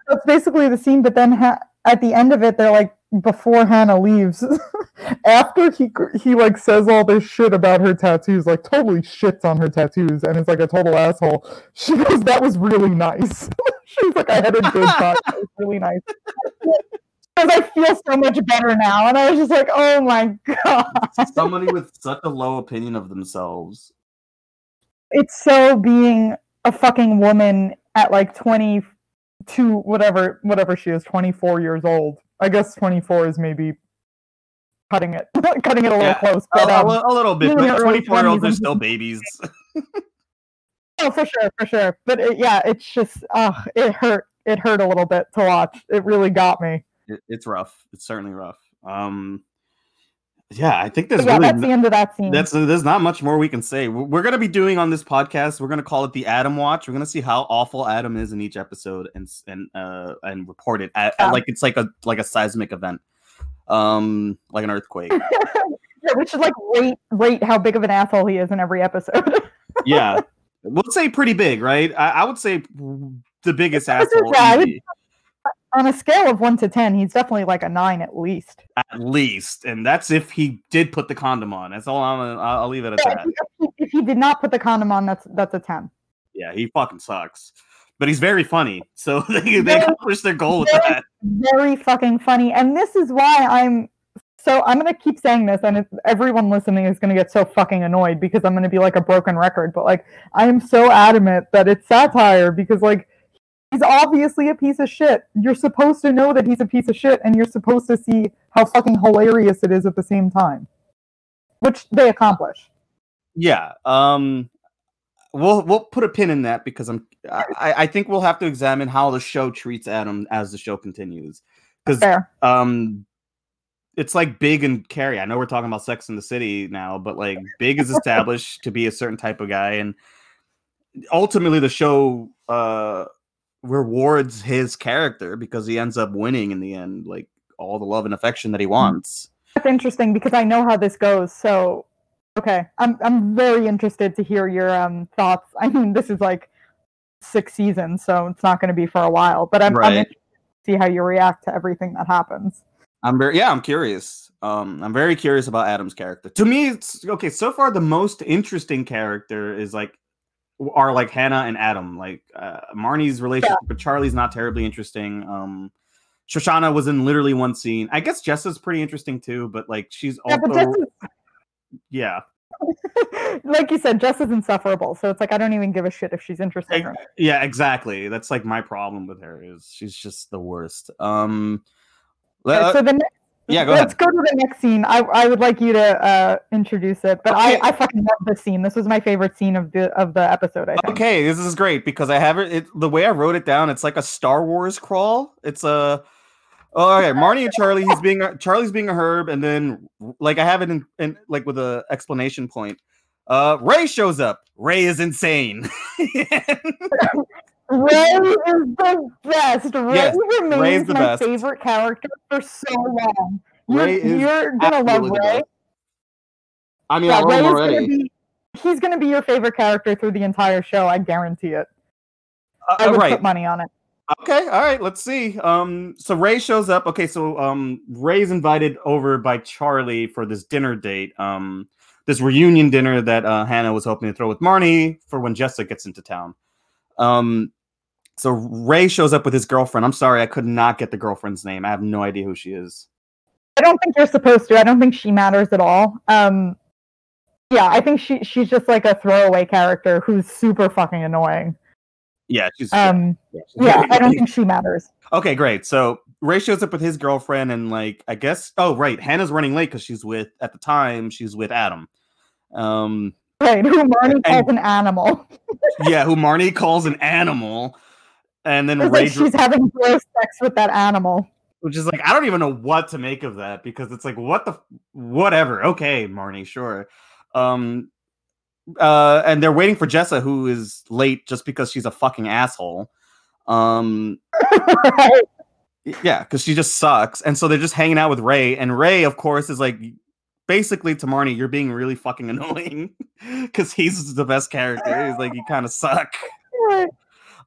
that's basically the scene. But then ha- at the end of it, they're like before Hannah leaves, after he he like says all this shit about her tattoos, like totally shits on her tattoos, and is like a total asshole. She goes, "That was really nice." She's like, "I had a good time. It was really nice." Because I feel so much better now, and I was just like, "Oh my god!" Somebody with such a low opinion of themselves. It's so being a fucking woman at like twenty two, whatever, whatever she is, twenty four years old. I guess twenty four is maybe cutting it, cutting it a little Yeah, close. A, But um, a, a little bit, but 24 year olds are still babies. oh, for sure, for sure. But it, yeah, it's just, uh, it hurt. It hurt a little bit to watch. It really got me. It, it's rough. It's certainly rough. Um, yeah, I think there's yeah, really that's the end of that scene. That's there's not much more we can say. We're gonna be doing on this podcast. We're gonna call it the Adam Watch. We're gonna see how awful Adam is in each episode and and uh and report it at, Yeah. like it's like a like a seismic event, um, like an earthquake. Yeah, we should like rate rate how big of an asshole he is in every episode. yeah, we'll say pretty big, right? I, I would say the biggest asshole, right. On a scale of one to ten, he's definitely like a nine at least. at least, and that's if he did put the condom on. That's all I'm. Gonna, I'll leave it at Yeah, that. if, he, if he did not put the condom on, that's that's a ten. Yeah, he fucking sucks, but he's very funny. So they they accomplished their goal with very- that. Very fucking funny, and this is why I'm. So I'm gonna keep saying this, and everyone listening is gonna get so fucking annoyed because I'm gonna be like a broken record. But like, I am so adamant that it's satire because like he's obviously a piece of shit. You're supposed to know that he's a piece of shit, and you're supposed to see how fucking hilarious it is at the same time, which they accomplish. Yeah. Um we'll we'll put a pin in that because I'm I, I think we'll have to examine how the show treats Adam as the show continues. Because um it's like Big and Carrie. I know we're talking about Sex in the City now, but like Big is established to be a certain type of guy, and ultimately the show uh rewards his character because he ends up winning in the end, like all the love and affection that he wants. That's interesting because I know how this goes. So, okay, I'm I'm very interested to hear your um thoughts. I mean, this is like six seasons, so it's not going to be for a while. But I'm, I'm Right. interested to see how you react to everything that happens. I'm very yeah, I'm curious. Um, I'm very curious about Adam's character. To me, it's okay. So far, the most interesting character is like are like Hannah and Adam. Like uh, Marnie's relationship with Charlie's not terribly interesting. Um, Shoshana was in literally one scene. I guess Jessa's pretty interesting too, but like she's Yeah, also Jess yeah, like you said, Jess is insufferable. So it's like I don't even give a shit if she's interesting. Or yeah, exactly. That's like my problem with her is she's just the worst. Um, le- not. so the next, yeah, go let's ahead. go to the next scene. I I would like you to uh introduce it, but Okay. I I fucking love this scene. This was my favorite scene of the of the episode. I think. Okay, this is great because I have it, it. The way I wrote it down, it's like a Star Wars crawl. It's a. Oh, okay. Marnie and Charlie. He's being Charlie's being a herb, and then like I have it in, in like with a explanation point. Uh, Ray shows up. Ray is insane. Ray is the best. Ray Yes, remains Ray's my best. favorite character for so long. You're, you're gonna love Ray. I mean, Yeah, I love Ray is already. gonna be. He's gonna be your favorite character through the entire show. I guarantee it. Uh, I would right. put money on it. Okay, all right, let's see. Um, so Ray shows up. Okay, so um, Ray's invited over by Charlie for this dinner date. Um, this reunion dinner that uh, Hannah was hoping to throw with Marnie for when Jessica gets into town. Um, so Ray shows up with his girlfriend. I'm sorry, I could not get the girlfriend's name. I have no idea who she is. I don't think you're supposed to. I don't think she matters at all. Um, yeah, I think she she's just like a throwaway character who's super fucking annoying. Yeah, she's. Um, yeah, she's yeah, I don't think she matters. Okay, great. So Ray shows up with his girlfriend, and like, I guess, oh, right, Hannah's running late because she's with, at the time, she's with Adam. Um, Right, who Marnie And- calls an animal. yeah, who Marnie calls an animal, and then Ray, like she's having gross sex with that animal. which is like, I don't even know what to make of that because it's like, what the, whatever. Okay, Marnie, sure. Um, uh, and they're waiting for Jessa, who is late just because she's a fucking asshole. Um, right. Yeah, because she just sucks. And so they're just hanging out with Ray. And Ray, of course, is like basically to Marnie, you're being really fucking annoying. Cause he's the best character. He's like, you kind of suck. Right.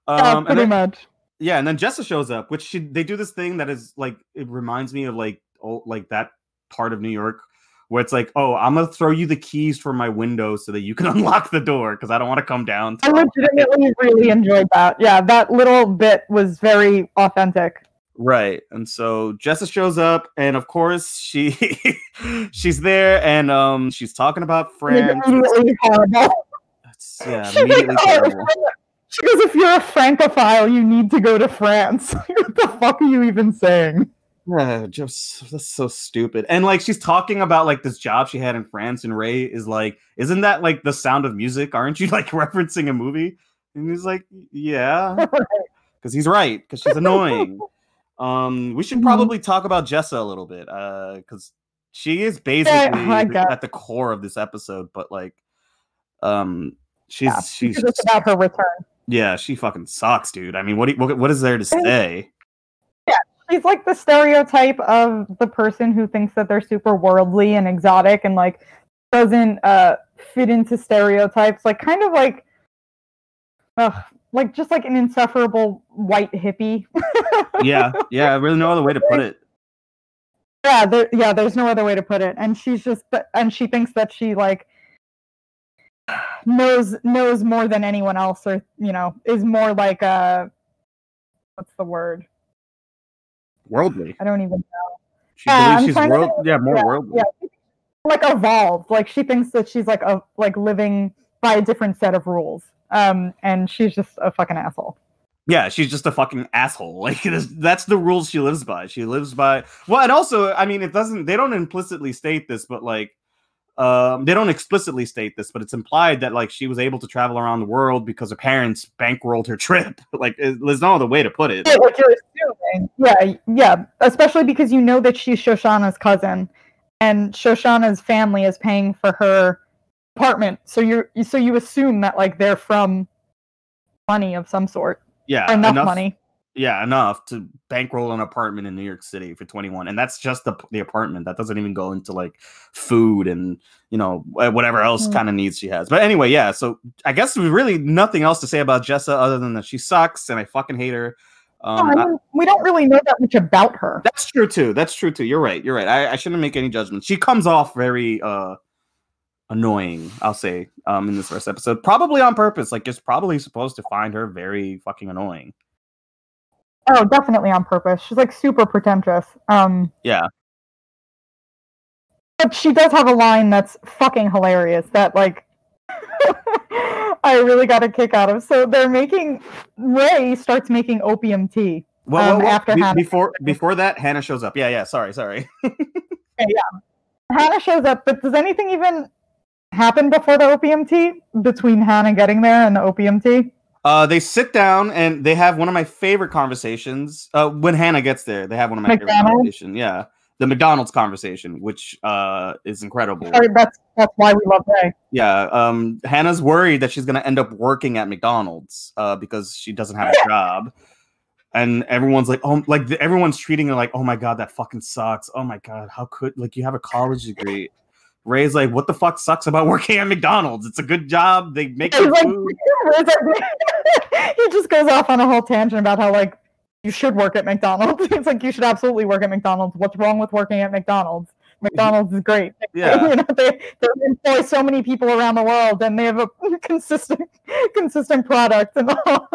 Yeah, Um and pretty then, much. yeah, and then Jessa shows up, which she they do this thing that is like it reminds me of like oh like that part of New York where it's like, oh, I'm gonna throw you the keys for my window so that you can unlock the door because I don't want to come down. I legitimately really enjoyed that. Yeah, that little bit was very authentic. Right. And so Jessa shows up and of course she she's there and um she's talking about France. Immediately horrible. That's, yeah, immediately oh, terrible. She goes, if you're a francophile, you need to go to France. what the fuck are you even saying? Yeah, just that's so stupid. And like she's talking about like this job she had in France, and Ray is like, "Isn't that like the sound of music? Aren't you like referencing a movie?" And he's like, "Yeah," because he's right. Because she's annoying. Um, we should Mhm. probably talk about Jessa a little bit, uh, because she is basically God. at the core of this episode. But like, um, she's Yeah, she's it's about her return. yeah, she fucking sucks, dude. I mean, what do you- what what is there to say? Yeah, she's like the stereotype of the person who thinks that they're super worldly and exotic and like doesn't uh fit into stereotypes. Like kind of like ugh, like just like an insufferable white hippie. yeah, yeah, really no other way to put it. yeah, there, yeah, there's no other way to put it. And she's just and she thinks that she like knows knows more than anyone else or you know, is more like a what's the word? Worldly. I don't even know. She Yeah, believes I'm she's world, yeah, more yeah, worldly. yeah. like evolved. Like she thinks that she's like a like living by a different set of rules. Um, and she's just a fucking asshole. Yeah, she's just a fucking asshole. Like that's the rules she lives by. She lives by well, and also, I mean, it doesn't. They don't implicitly state this, but like, um, they don't explicitly state this, but it's implied that like she was able to travel around the world because her parents bankrolled her trip. like, it- there's no other way to put it. Yeah, like you're assuming. Yeah, yeah. Especially because you know that she's Shoshana's cousin, and Shoshana's family is paying for her apartment. So you're so you assume that like they're from money of some sort, Yeah, or enough, money. Yeah, enough to bankroll an apartment in New York City for 21, and that's just the the apartment. That doesn't even go into like food and you know whatever else Mm. kind of needs she has. But anyway, yeah. So I guess there's really nothing else to say about Jessa other than that she sucks and I fucking hate her. Um, I I- mean, we don't really know that much about her. that's true too. That's true too. You're right. You're right. I, I shouldn't make any judgments. She comes off very uh annoying. I'll say um in this first episode, probably on purpose. Like it's probably supposed to find her very fucking annoying. Oh, definitely on purpose. She's like super pretentious. Um, Yeah. but she does have a line that's fucking hilarious. That like, I really got a kick out of. So they're making Ray starts making opium tea. Well, Um, well, well, after be- before before that, Hannah shows up. Yeah, yeah. Sorry, sorry. Yeah. Hannah shows up, but does anything even happen before the opium tea between Hannah getting there and the opium tea? Uh, they sit down and they have one of my favorite conversations. Uh, when Hannah gets there, they have one of my favorite McDonald's? conversations. Yeah, the McDonald's conversation, which uh is incredible. Sorry, that's that's why we love Ray. Yeah, um, Hannah's worried that she's gonna end up working at McDonald's uh, because she doesn't have a job, and everyone's like, oh, like everyone's treating her like, oh my god, that fucking sucks. Oh my god, how could like you have a college degree? Ray's like, what the fuck sucks about working at McDonald's? It's a good job. They make good like, food. he just goes off on a whole tangent about how like you should work at McDonald's. It's like you should absolutely work at McDonald's. What's wrong with working at McDonald's? McDonald's is great. Yeah. you know, they, they employ so many people around the world, and they have a consistent, consistent product. And all.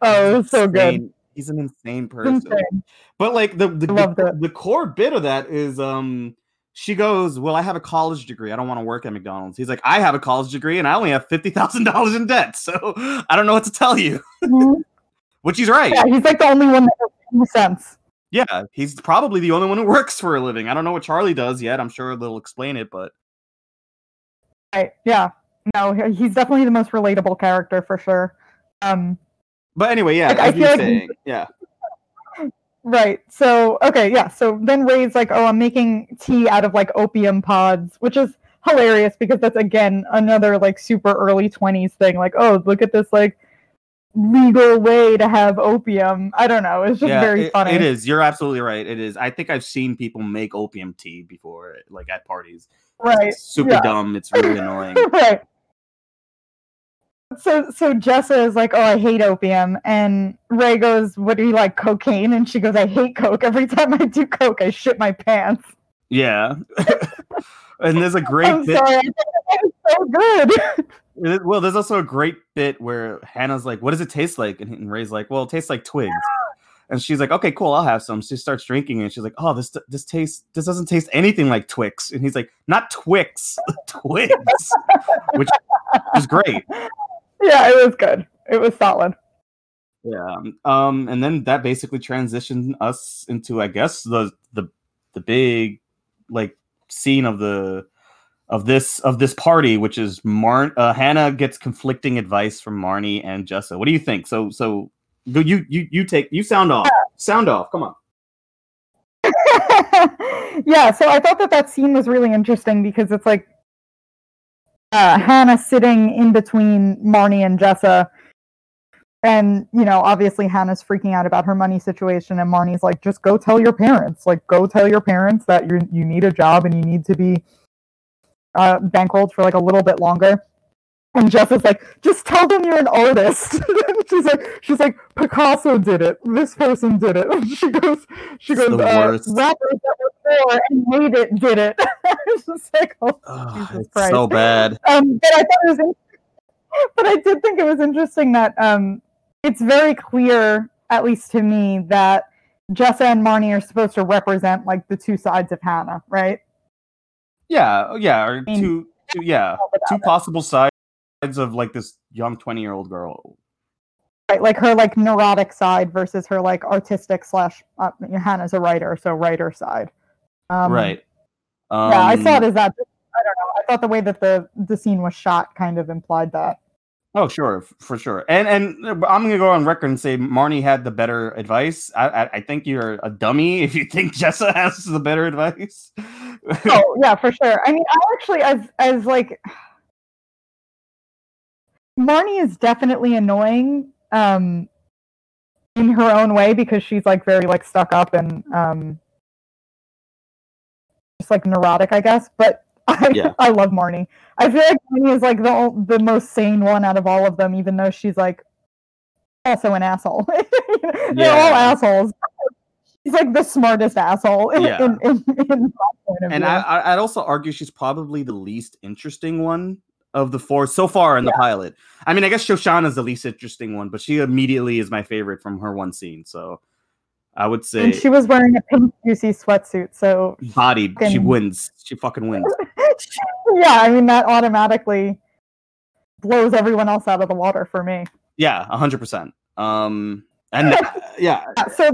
oh, it was so good. He's an insane person. insane. But like the the, the, the core bit of that is um she goes, Well, I have a college degree. I don't want to work at McDonald's. He's like, I have a college degree and I only have fifty thousand dollars in debt. So I don't know what to tell you. Mhm. Which he's right. Yeah, he's like the only one that makes sense. Yeah, he's probably the only one who works for a living. I don't know what Charlie does yet. I'm sure they'll explain it, but Right? Yeah. No, he's definitely the most relatable character for sure. Um, but anyway, yeah, Like, I feel like- saying, yeah. Right. So, okay, yeah. So then Ray's like, oh, I'm making tea out of like opium pods, which is hilarious because that's again another like super early 20s thing. Like, oh, look at this like legal way to have opium. I don't know. It's just yeah, very it- funny. It is. You're absolutely right. It is. I think I've seen people make opium tea before, like at parties. Right. It's super yeah. dumb. It's really annoying. right. So so Jessa is like, oh, I hate opium, and Ray goes, what do you like, cocaine? And she goes, I hate coke. Every time I do coke, I shit my pants. Yeah. and there's a great I'm bit. sorry, that was so good. Well, there's also a great bit where Hannah's like, "What does it taste like?" And, and Ray's like, "Well, it tastes like twigs." And she's like, "Okay, cool, I'll have some." She starts drinking, and she's like, "Oh, this this tastes this doesn't taste anything like Twix." And he's like, "Not Twix, twigs," which is great. Yeah, it was good. It was solid. Yeah. Um, and then that basically transitioned us into, I guess, the the the big like scene of the of this of this party, which is Mar uh, Hannah gets conflicting advice from Marnie and Jessa. What do you think? So so go you you you take you sound off. Sound off. Come on. yeah, so I thought that that scene was really interesting because it's like uh, Hannah sitting in between Marnie and Jessa. And, you know, obviously Hannah's freaking out about her money situation, and Marnie's like, just go tell your parents. Like, go tell your parents that you you need a job and you need to be uh, bankrolled for like a little bit longer. And Jess is like, just tell them you're an artist. she's like, she's like, Picasso did it. This person did it. she goes, she goes, uh, rappers that were and made it did it. it's like, oh, Jesus it's Christ. so bad. um, but I thought it was, but I did think it was interesting that um, it's very clear, at least to me, that Jessa and Marnie are supposed to represent like the two sides of Hannah, right? Yeah, yeah, or mean, two, two yeah, two possible sides of like this young 20 year old girl. Right, like her like neurotic side versus her like artistic slash uh, Hannah's a writer, so writer side. Um, right. Um, yeah, I saw it as that. I don't know. I thought the way that the the scene was shot kind of implied that. Oh, sure, for sure. And and uh, I'm gonna go on record and say Marnie had the better advice. I I, I think you're a dummy if you think Jessa has the better advice. oh yeah, for sure. I mean, I actually as as like Marnie is definitely annoying um in her own way because she's like very like stuck up and um just like neurotic, I guess. But I Yeah. I love Marnie. I feel like Marnie is like the the most sane one out of all of them, even though she's like also an asshole. They're all assholes. She's like the smartest asshole in, Yeah. in, in, in of and view. I, I- I'd also argue she's probably the least interesting one of the four so far in the pilot. I mean, I guess Shoshana's the least interesting one, but she immediately is my favorite from her one scene. So I would say and she was wearing a pink juicy sweatsuit, so bodied. She wins. She fucking wins. yeah, I mean that automatically blows everyone else out of the water for me. Yeah, hundred percent. Um, and yeah, Yeah, So,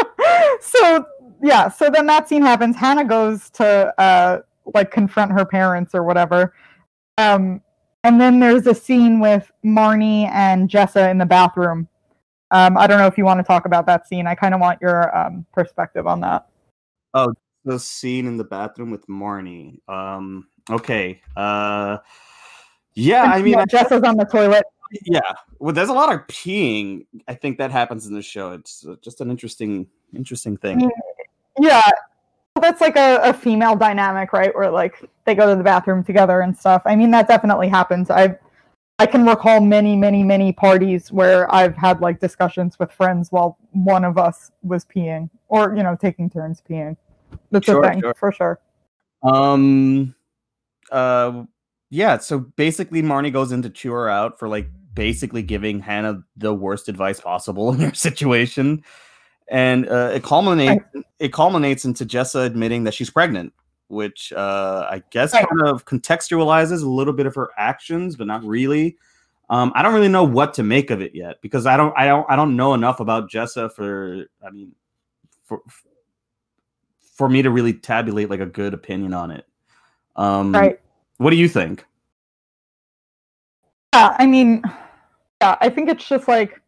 so yeah, so then that scene happens. Hannah goes to uh like confront her parents or whatever. Um, and then there's a scene with Marnie and Jessa in the bathroom. Um, I don't know if you want to talk about that scene. I kind of want your um, perspective on that. Oh, the scene in the bathroom with Marnie. Um, okay. Uh, yeah, I mean, Yeah, I- Jessa's on the toilet. yeah. Well, there's a lot of peeing. I think that happens in the show. It's uh, just an interesting, interesting thing. Mm. Yeah, that's like a, a female dynamic, right? Where like they go to the bathroom together and stuff. I mean, that definitely happens. I I can recall many, many, many parties where I've had like discussions with friends while one of us was peeing, or you know, taking turns peeing. That's Sure, a thing sure. for sure. Um, uh, yeah. So basically, Marnie goes in to chew her out for like basically giving Hannah the worst advice possible in her situation, and uh, it culminates. It culminates into Jessa admitting that she's pregnant, which uh, I guess Right. kind of contextualizes a little bit of her actions, but not really. Um, I don't really know what to make of it yet because I don't, I don't, I don't know enough about Jessa for. I mean, for for me to really tabulate like a good opinion on it. Um, Right. What do you think? Yeah, I mean, yeah, I think it's just like,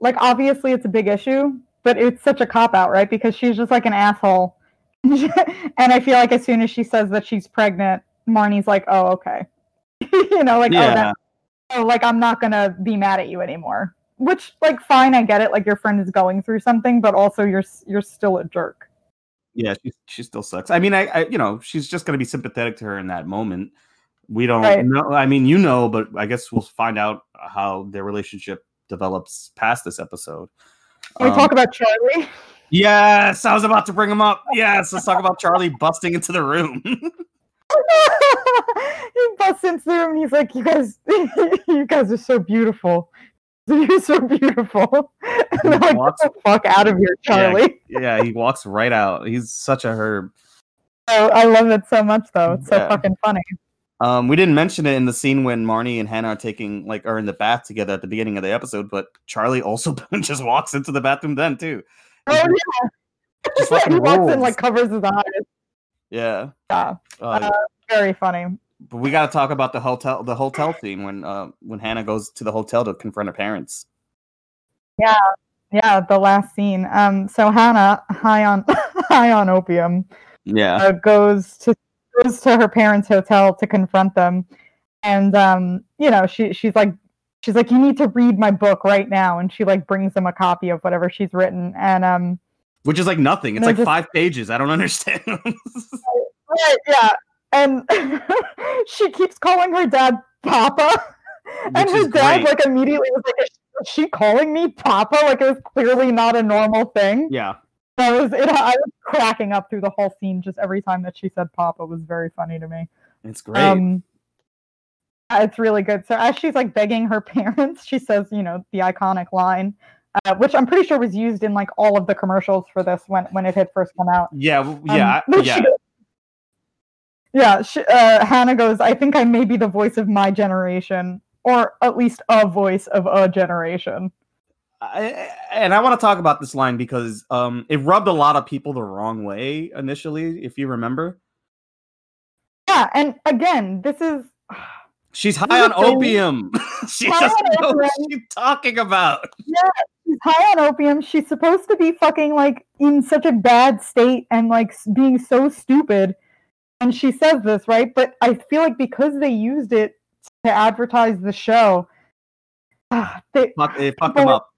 like obviously it's a big issue, but it's such a cop out, right? Because she's just like an asshole, and I feel like as soon as she says that she's pregnant, Marnie's like, "Oh, okay," you know, like, "Oh, that, oh, like I'm not gonna be mad at you anymore." Which, like, fine, I get it. Like your friend is going through something, but also you're you're still a jerk. yeah, she she still sucks. I mean, I, I you know she's just gonna be sympathetic to her in that moment. We don't Right. know. I mean, you know, but I guess we'll find out how their relationship develops past this episode. Can we Um, talk about Charlie? Yes, I was about to bring him up. Yes, let's talk about Charlie busting into the room. he busts into the room and he's like, "You guys, you guys are so beautiful. You're so beautiful." And like, walks- "Get the fuck out of here, Charlie." yeah, he walks right out. He's such a herb. Oh, I love it so much, though. It's so Yeah. fucking funny. Um, we didn't mention it in the scene when Marnie and Hannah are taking like are in the bath together at the beginning of the episode, but Charlie also just walks into the bathroom then too. Oh yeah, Just like he walks in like covers his eyes. Yeah. Yeah, Uh, very funny. but we got to talk about the hotel the hotel scene when uh, when Hannah goes to the hotel to confront her parents. Yeah, yeah, the last scene. Um, so Hannah, high on high on opium, Yeah. uh, goes to goes to her parents' hotel to confront them, and um, you know, she she's like she's like, you need to read my book right now, and she like brings them a copy of whatever she's written, and um, Which is like nothing. It's like just- five pages. I don't understand. right, yeah, and she keeps calling her dad Papa, and Which her dad great. like immediately was like, is she calling me Papa? Like it was clearly not a normal thing. yeah. I was it, I was cracking up through the whole scene. Just every time that she said "Papa" was very funny to me. It's great. Um, it's really good. So as she's like begging her parents, she says, you know, the iconic line, uh, which I'm pretty sure was used in like all of the commercials for this when when it had first come out. yeah. Um, Yeah. but yeah. she yeah. She, uh, Hannah goes, I think I may be the voice of my generation, or at least a voice of a generation. I, and I want to talk about this line because um, it rubbed a lot of people the wrong way initially, if you remember. Yeah, and again, this is She's high on opium. she High doesn't on know what opium. she's talking about. Yeah, she's high on opium. She's supposed to be fucking like in such a bad state and like being so stupid. And she says this, right? But I feel like because they used it to advertise the show, they, Fuck, fucked them up.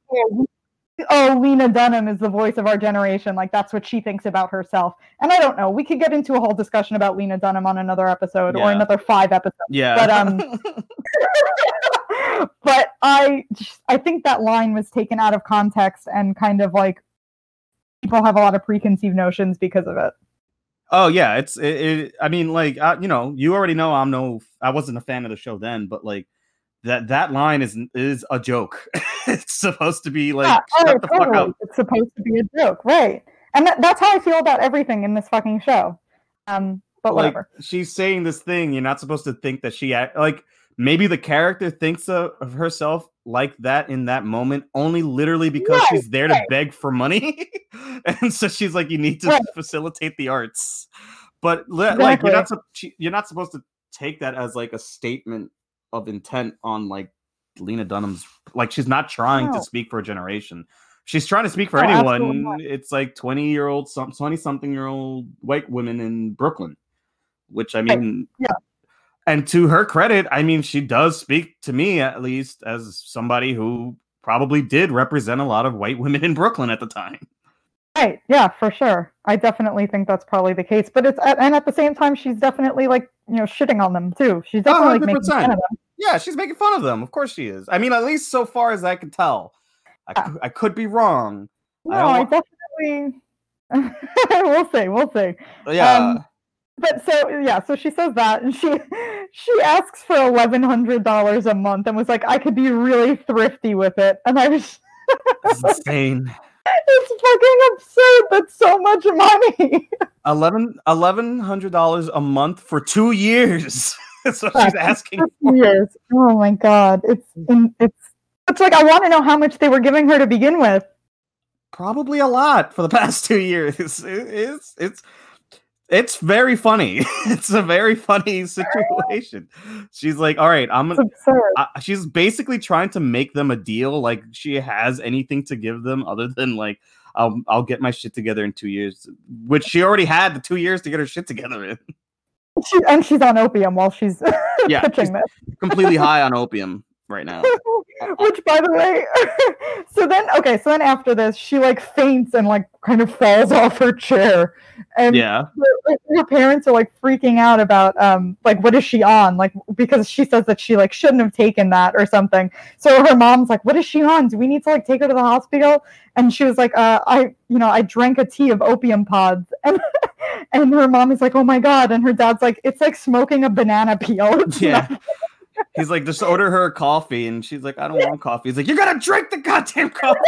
Oh, Lena Dunham is the voice of our generation. Like that's what she thinks about herself. And I don't know. We could get into a whole discussion about Lena Dunham on another episode or another five episodes. Yeah. but, um, but I just- I think that line was taken out of context and kind of like people have a lot of preconceived notions because of it. oh yeah, it's it, it. I mean, like I, you know, you already know I'm no. I wasn't a fan of the show then, but like that that line is is a joke. it's supposed to be like yeah, oh, shut the fuck up. It's supposed to be a joke, right? And that, that's how I feel about everything in this fucking show. Um, but like whatever. she's saying this thing you're not supposed to think that she act like maybe the character thinks of, of herself like that in that moment only literally because Right, she's there to beg for money and so she's like you need to Right. facilitate the arts but li- like you're not you're not supposed to take that as like a statement of intent on like Lena Dunham's like she's not trying to speak for a generation. She's trying to speak for No, anyone. it's like 20 year old some 20 something year old white women in brooklyn which i mean yeah. and to her credit i mean she does speak to me at least as somebody who probably did represent a lot of white women in brooklyn at the time Right. Yeah, for sure. I definitely think that's probably the case. But it's and at the same time, she's definitely like you know shitting on them too. She's definitely like, making fun of them. yeah she's making fun of them of course she is i mean at least so far as i can tell i, Yeah. I could be wrong No, don't I, definitely. we'll see. We'll see. yeah Um, But so yeah, so she says that, and she she asks for eleven hundred dollars a month, and was like, "I could be really thrifty with it," and I was. it's insane it's fucking absurd. That's so much money. Eleven eleven hundred dollars a month for two years. That's what she's asking for. Years. Oh my god. It's it's it's like I want to know how much they were giving her to begin with. Probably a lot for the past two years. It- It's it's it's very funny. It's a very funny situation. She's like, all right, I'm gonna. I, she's basically trying to make them a deal. Like she has anything to give them other than like, I'll I'll get my shit together in two years, which she already had the two years to get her shit together in. She, and she's on opium while she's Yeah, pitching she's this. completely high on opium right now. Which, by the way, so then okay, so then after this, she like faints and like kind of falls off her chair, and Yeah. her, her parents are like freaking out about um like what is she on like because she says that she like shouldn't have taken that or something. So her mom's like, what is she on? Do we need to like take her to the hospital? And she was like, uh, I you know I drank a tea of opium pods and. And her mom is like, "Oh my god!" And her dad's like, "It's like smoking a banana peel." It's Yeah. He's like, just order her coffee. And she's like, I don't want coffee. He's like, You're to drink the goddamn coffee.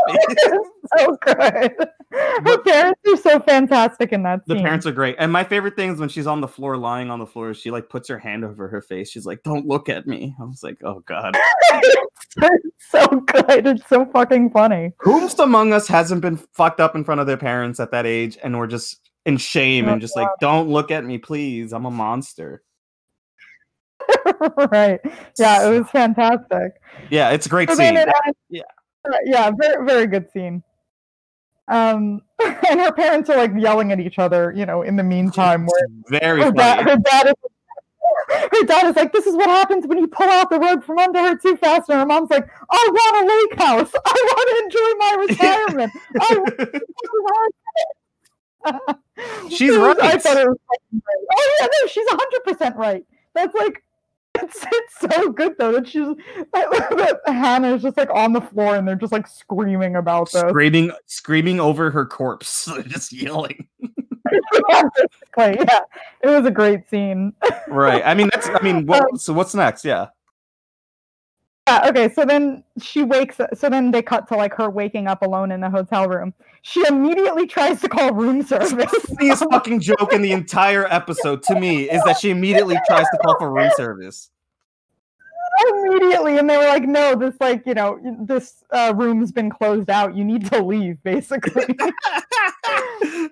so good. Her parents are so fantastic in that the scene. parents are great. And my favorite thing is when she's on the floor, lying on the floor, she like puts her hand over her face. She's like, Don't look at me. I was like, Oh God. it's so good. It's so fucking funny. Whomst among us hasn't been fucked up in front of their parents at that age and we're just in shame Oh, and just like, Don't look at me, please. I'm a monster. right. Yeah, it was fantastic. Yeah, it's a great scene. it Yeah. Yeah, very very good scene. Um, and her parents are like yelling at each other, you know, in the meantime. Where very her dad, funny. her dad is. Her dad is like, "This is what happens when you pull out the rug from under her too fast." And her mom's like, "I want a lake house. I want to enjoy my retirement. I She's was- I right. thought it was great. Oh yeah, no, she's hundred percent right. That's like it's, it's so good though that she's that, that Hannah is just like on the floor and they're just like screaming about this. screaming screaming over her corpse, just yelling. yeah, yeah, it was a great scene. Right. I mean that's I mean what, um, so what's next? Yeah. Yeah, okay, so then she wakes up. So then they cut to like her waking up alone in the hotel room. She immediately tries to call room service. the funniest fucking joke in the entire episode to me is that she immediately tries to call for room service. Immediately, and they were like, "No, this like you know this uh, room's been closed out. You need to leave." Basically,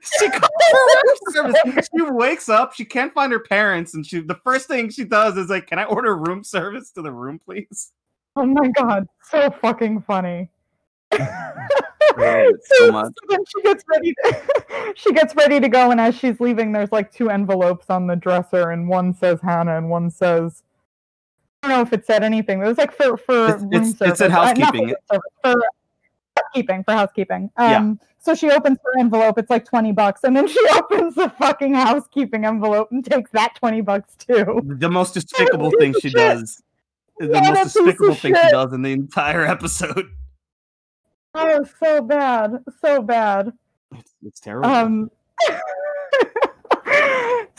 she calls room service. She wakes up, she can't find her parents, and she the first thing she does is like, "Can I order room service to the room, please?" oh my god, so fucking funny. Love it so much. then she gets ready. To, she gets ready to go, and as she's leaving, there's like two envelopes on the dresser, and one says Hannah, and one says I don't know if it said anything. It was like for for It's- room it's- it service. said Uh, housekeeping. for, service, for housekeeping for housekeeping. Yeah. Um, so she opens her envelope. It's like twenty bucks, and then she opens the fucking housekeeping envelope and takes that twenty bucks too. The most despicable thing she Shit. does. The Yeah, most that piece of despicable thing she does in the entire episode. Oh, so bad, so bad. It's, it's terrible. Um,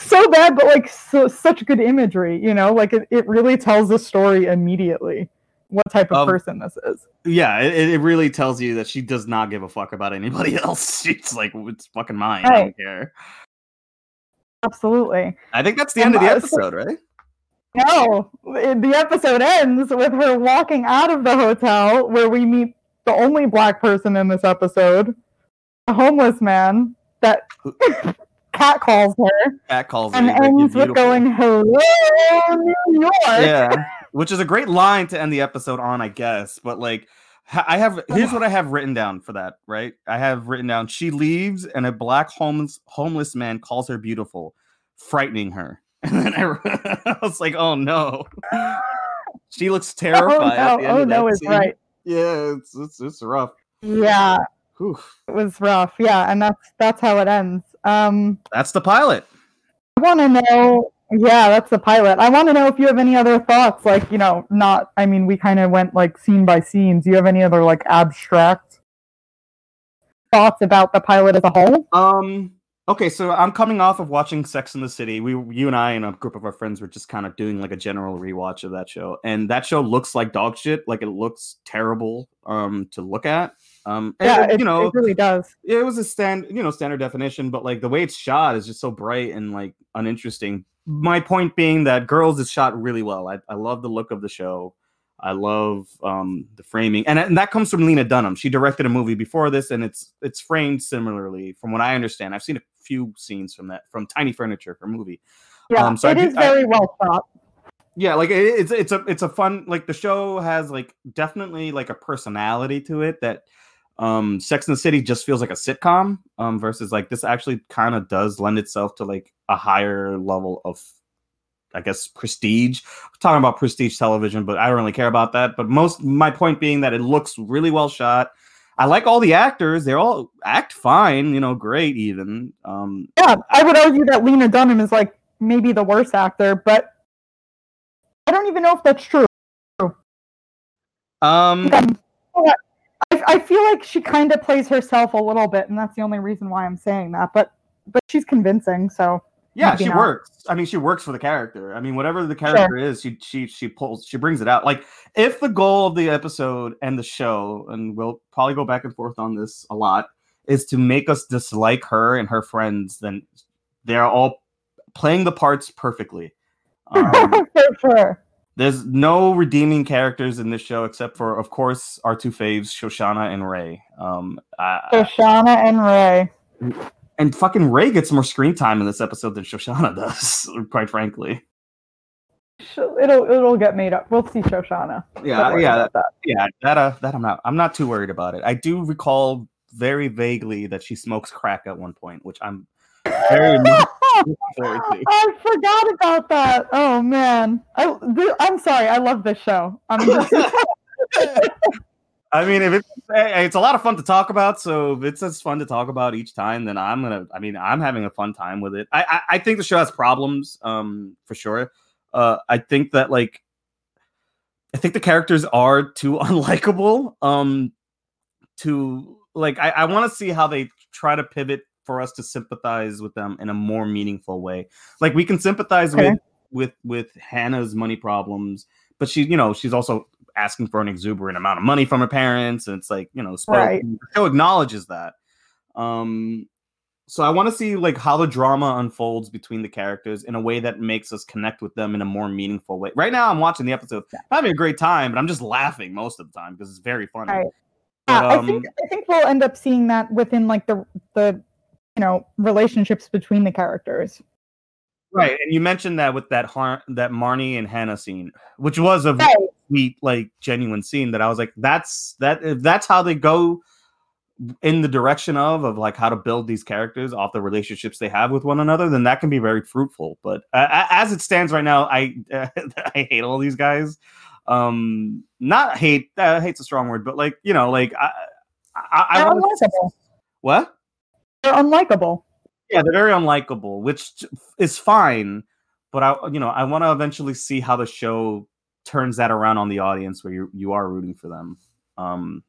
so bad, but like so, such good imagery. You know, like it, it really tells the story immediately. What type of Um, person this is? yeah, it, it really tells you that she does not give a fuck about anybody else. She's like, it's fucking mine. I don't care. Absolutely. I think that's the end of the so- episode, right? No, it- the episode ends with her walking out of the hotel where we meet the only black person in this episode, a homeless man that Cat calls her, Cat calls her. and ends with going, "Hello, New York." yeah, which is a great line to end the episode on, I guess. But like, I have here's what I have written down for that. Right, I have written down: she leaves, and a black homeless homeless man calls her beautiful, frightening her. And then I, I was like, oh no, she looks Oh terrified. at no! the end Oh no! Is right. Yeah, it's it's, it's rough. Yeah, Whew. it was rough. Yeah, and that's that's how it ends. Um, That's the pilot. I want to know. Yeah, that's the pilot. I want to know if you have any other thoughts. Like, you know, not. I mean, we kind of went like scene by scene. Do you have any other like abstract thoughts about the pilot as a whole? Um. Okay, so I'm coming off of watching Sex in the City. We, you and I, and a group of our friends, were just kind of doing like a general rewatch of that show, and that show looks like dog shit. Like it looks terrible, um, to look at. Um, and, Yeah, it, you know, it really does. it was a stand, you know, standard definition, but like the way it's shot is just so bright and like uninteresting. My point being that Girls is shot really well. I, I love the look of the show. I love um, the framing, and, and that comes from Lena Dunham. She directed a movie before this, and it's it's framed similarly, from what I understand. I've seen a few scenes from that from Tiny Furniture, her movie. Yeah, Um, so I it do- is I- very well shot. Yeah, like it, it's it's a it's a fun like the show has like definitely like a personality to it that um Sex and the City just feels like a sitcom um versus like this actually kind of does lend itself to like a higher level of I guess prestige. We're talking about prestige television, but I don't really care about that. But most my point being that it looks really well shot. I like all the actors; they're all act fine, you know, great even. Um, yeah, I would argue that Lena Dunham is like maybe the worst actor, but I don't even know if that's true. Um, I, I feel like she kind of plays herself a little bit, and that's the only reason why I'm saying that. But but she's convincing, so yeah, she not. works. I mean, she works for the character. I mean, whatever the character sure. is, she she she pulls, she brings it out. Like if the goal of the episode and the show, and we'll probably go back and forth on this a lot, is to make us dislike her and her friends, then they're all playing the parts perfectly. Um, for sure. There's no redeeming characters in this show except for, of course, our two faves, Shoshana and Ray. Um, Shoshana and Ray. And fucking Ray gets more screen time in this episode than Shoshana does, quite frankly. It'll it'll get made up. We'll see Shoshana. Yeah, yeah, that. yeah. That uh, that I'm not I'm not too worried about it. I do recall very vaguely that she smokes crack at one point, which I'm very much I forgot about that. Oh man, I I'm sorry. I love this show. I'm just... I mean, if it's it's a lot of fun to talk about, so if it's as fun to talk about each time, then I'm gonna. I mean, I'm having a fun time with it. I I, I think the show has problems, um, for sure. Uh, I think that like, I think the characters are too unlikable. Um, to like, I I want to see how they try to pivot for us to sympathize with them in a more meaningful way. Like we can sympathize okay. with with with Hannah's money problems, but she, you know, she's also asking for an exuberant amount of money from her parents, and it's like, you know, right. the show acknowledges that. Um, so I want to see like how the drama unfolds between the characters in a way that makes us connect with them in a more meaningful way. Right now, I'm watching the episode, I'm having a great time, but I'm just laughing most of the time because it's very funny. Right. But, um, I think I think we'll end up seeing that within like the the you know relationships between the characters. Right and you mentioned that with that Har- that marnie and hannah scene which was a right. sweet like genuine scene that i was like that's that if that's how they go in the direction of of like how to build these characters off the relationships they have with one another then that can be very fruitful but uh, as it stands right now i uh, i hate all these guys. Um not hate uh, hate's a strong word but like you know like i i, I, I what they're unlikable. Yeah, they're very unlikable, which is fine. But I, you know, I want to eventually see how the show turns that around on the audience, where you you are rooting for them. Um,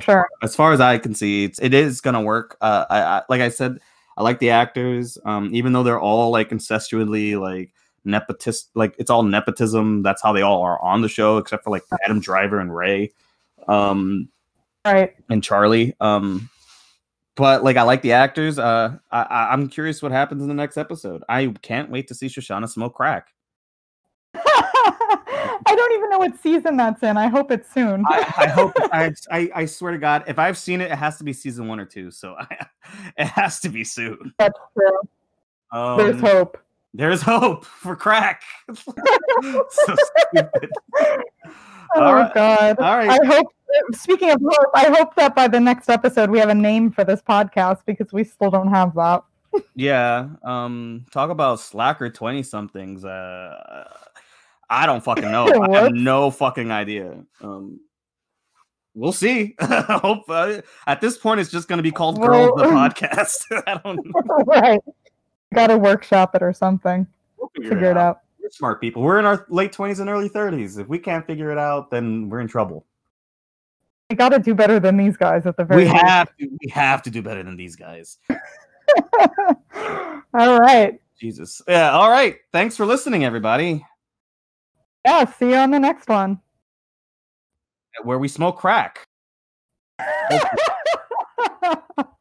sure. As far as I can see, it's it is gonna work. Uh, I, I like I said, I like the actors. Um, even though they're all like incestually like nepotist, like it's all nepotism. That's how they all are on the show, except for like Adam Driver and Ray, um, right, and Charlie. Um, but like I like the actors. Uh, I, I'm curious what happens in the next episode. I can't wait to see Shoshanna smoke crack. I don't even know what season that's in. I hope it's soon. I, I hope. I, I, I swear to God, if I've seen it, it has to be season one or two. So I, it has to be soon. That's true. Um, There's hope. There's hope for crack. so stupid. Oh All right. God! All right. I hope speaking of hope, I hope that by the next episode we have a name for this podcast because we still don't have that. yeah. Um. Talk about slacker twenty somethings. Uh. I don't fucking know. I have no fucking idea. Um. We'll see. hope uh, at this point it's just going to be called "Girls the Podcast." I don't. Know. right. Got to workshop it or something. We'll figure, figure, it out. out. We're smart people. We're in our late twenties and early thirties. If we can't figure it out, then we're in trouble. We got to do better than these guys at the very. We least. have to. We have to do better than these guys. all right. Jesus. Yeah. All right. Thanks for listening, everybody. Yeah. See you on the next one. Where we smoke crack.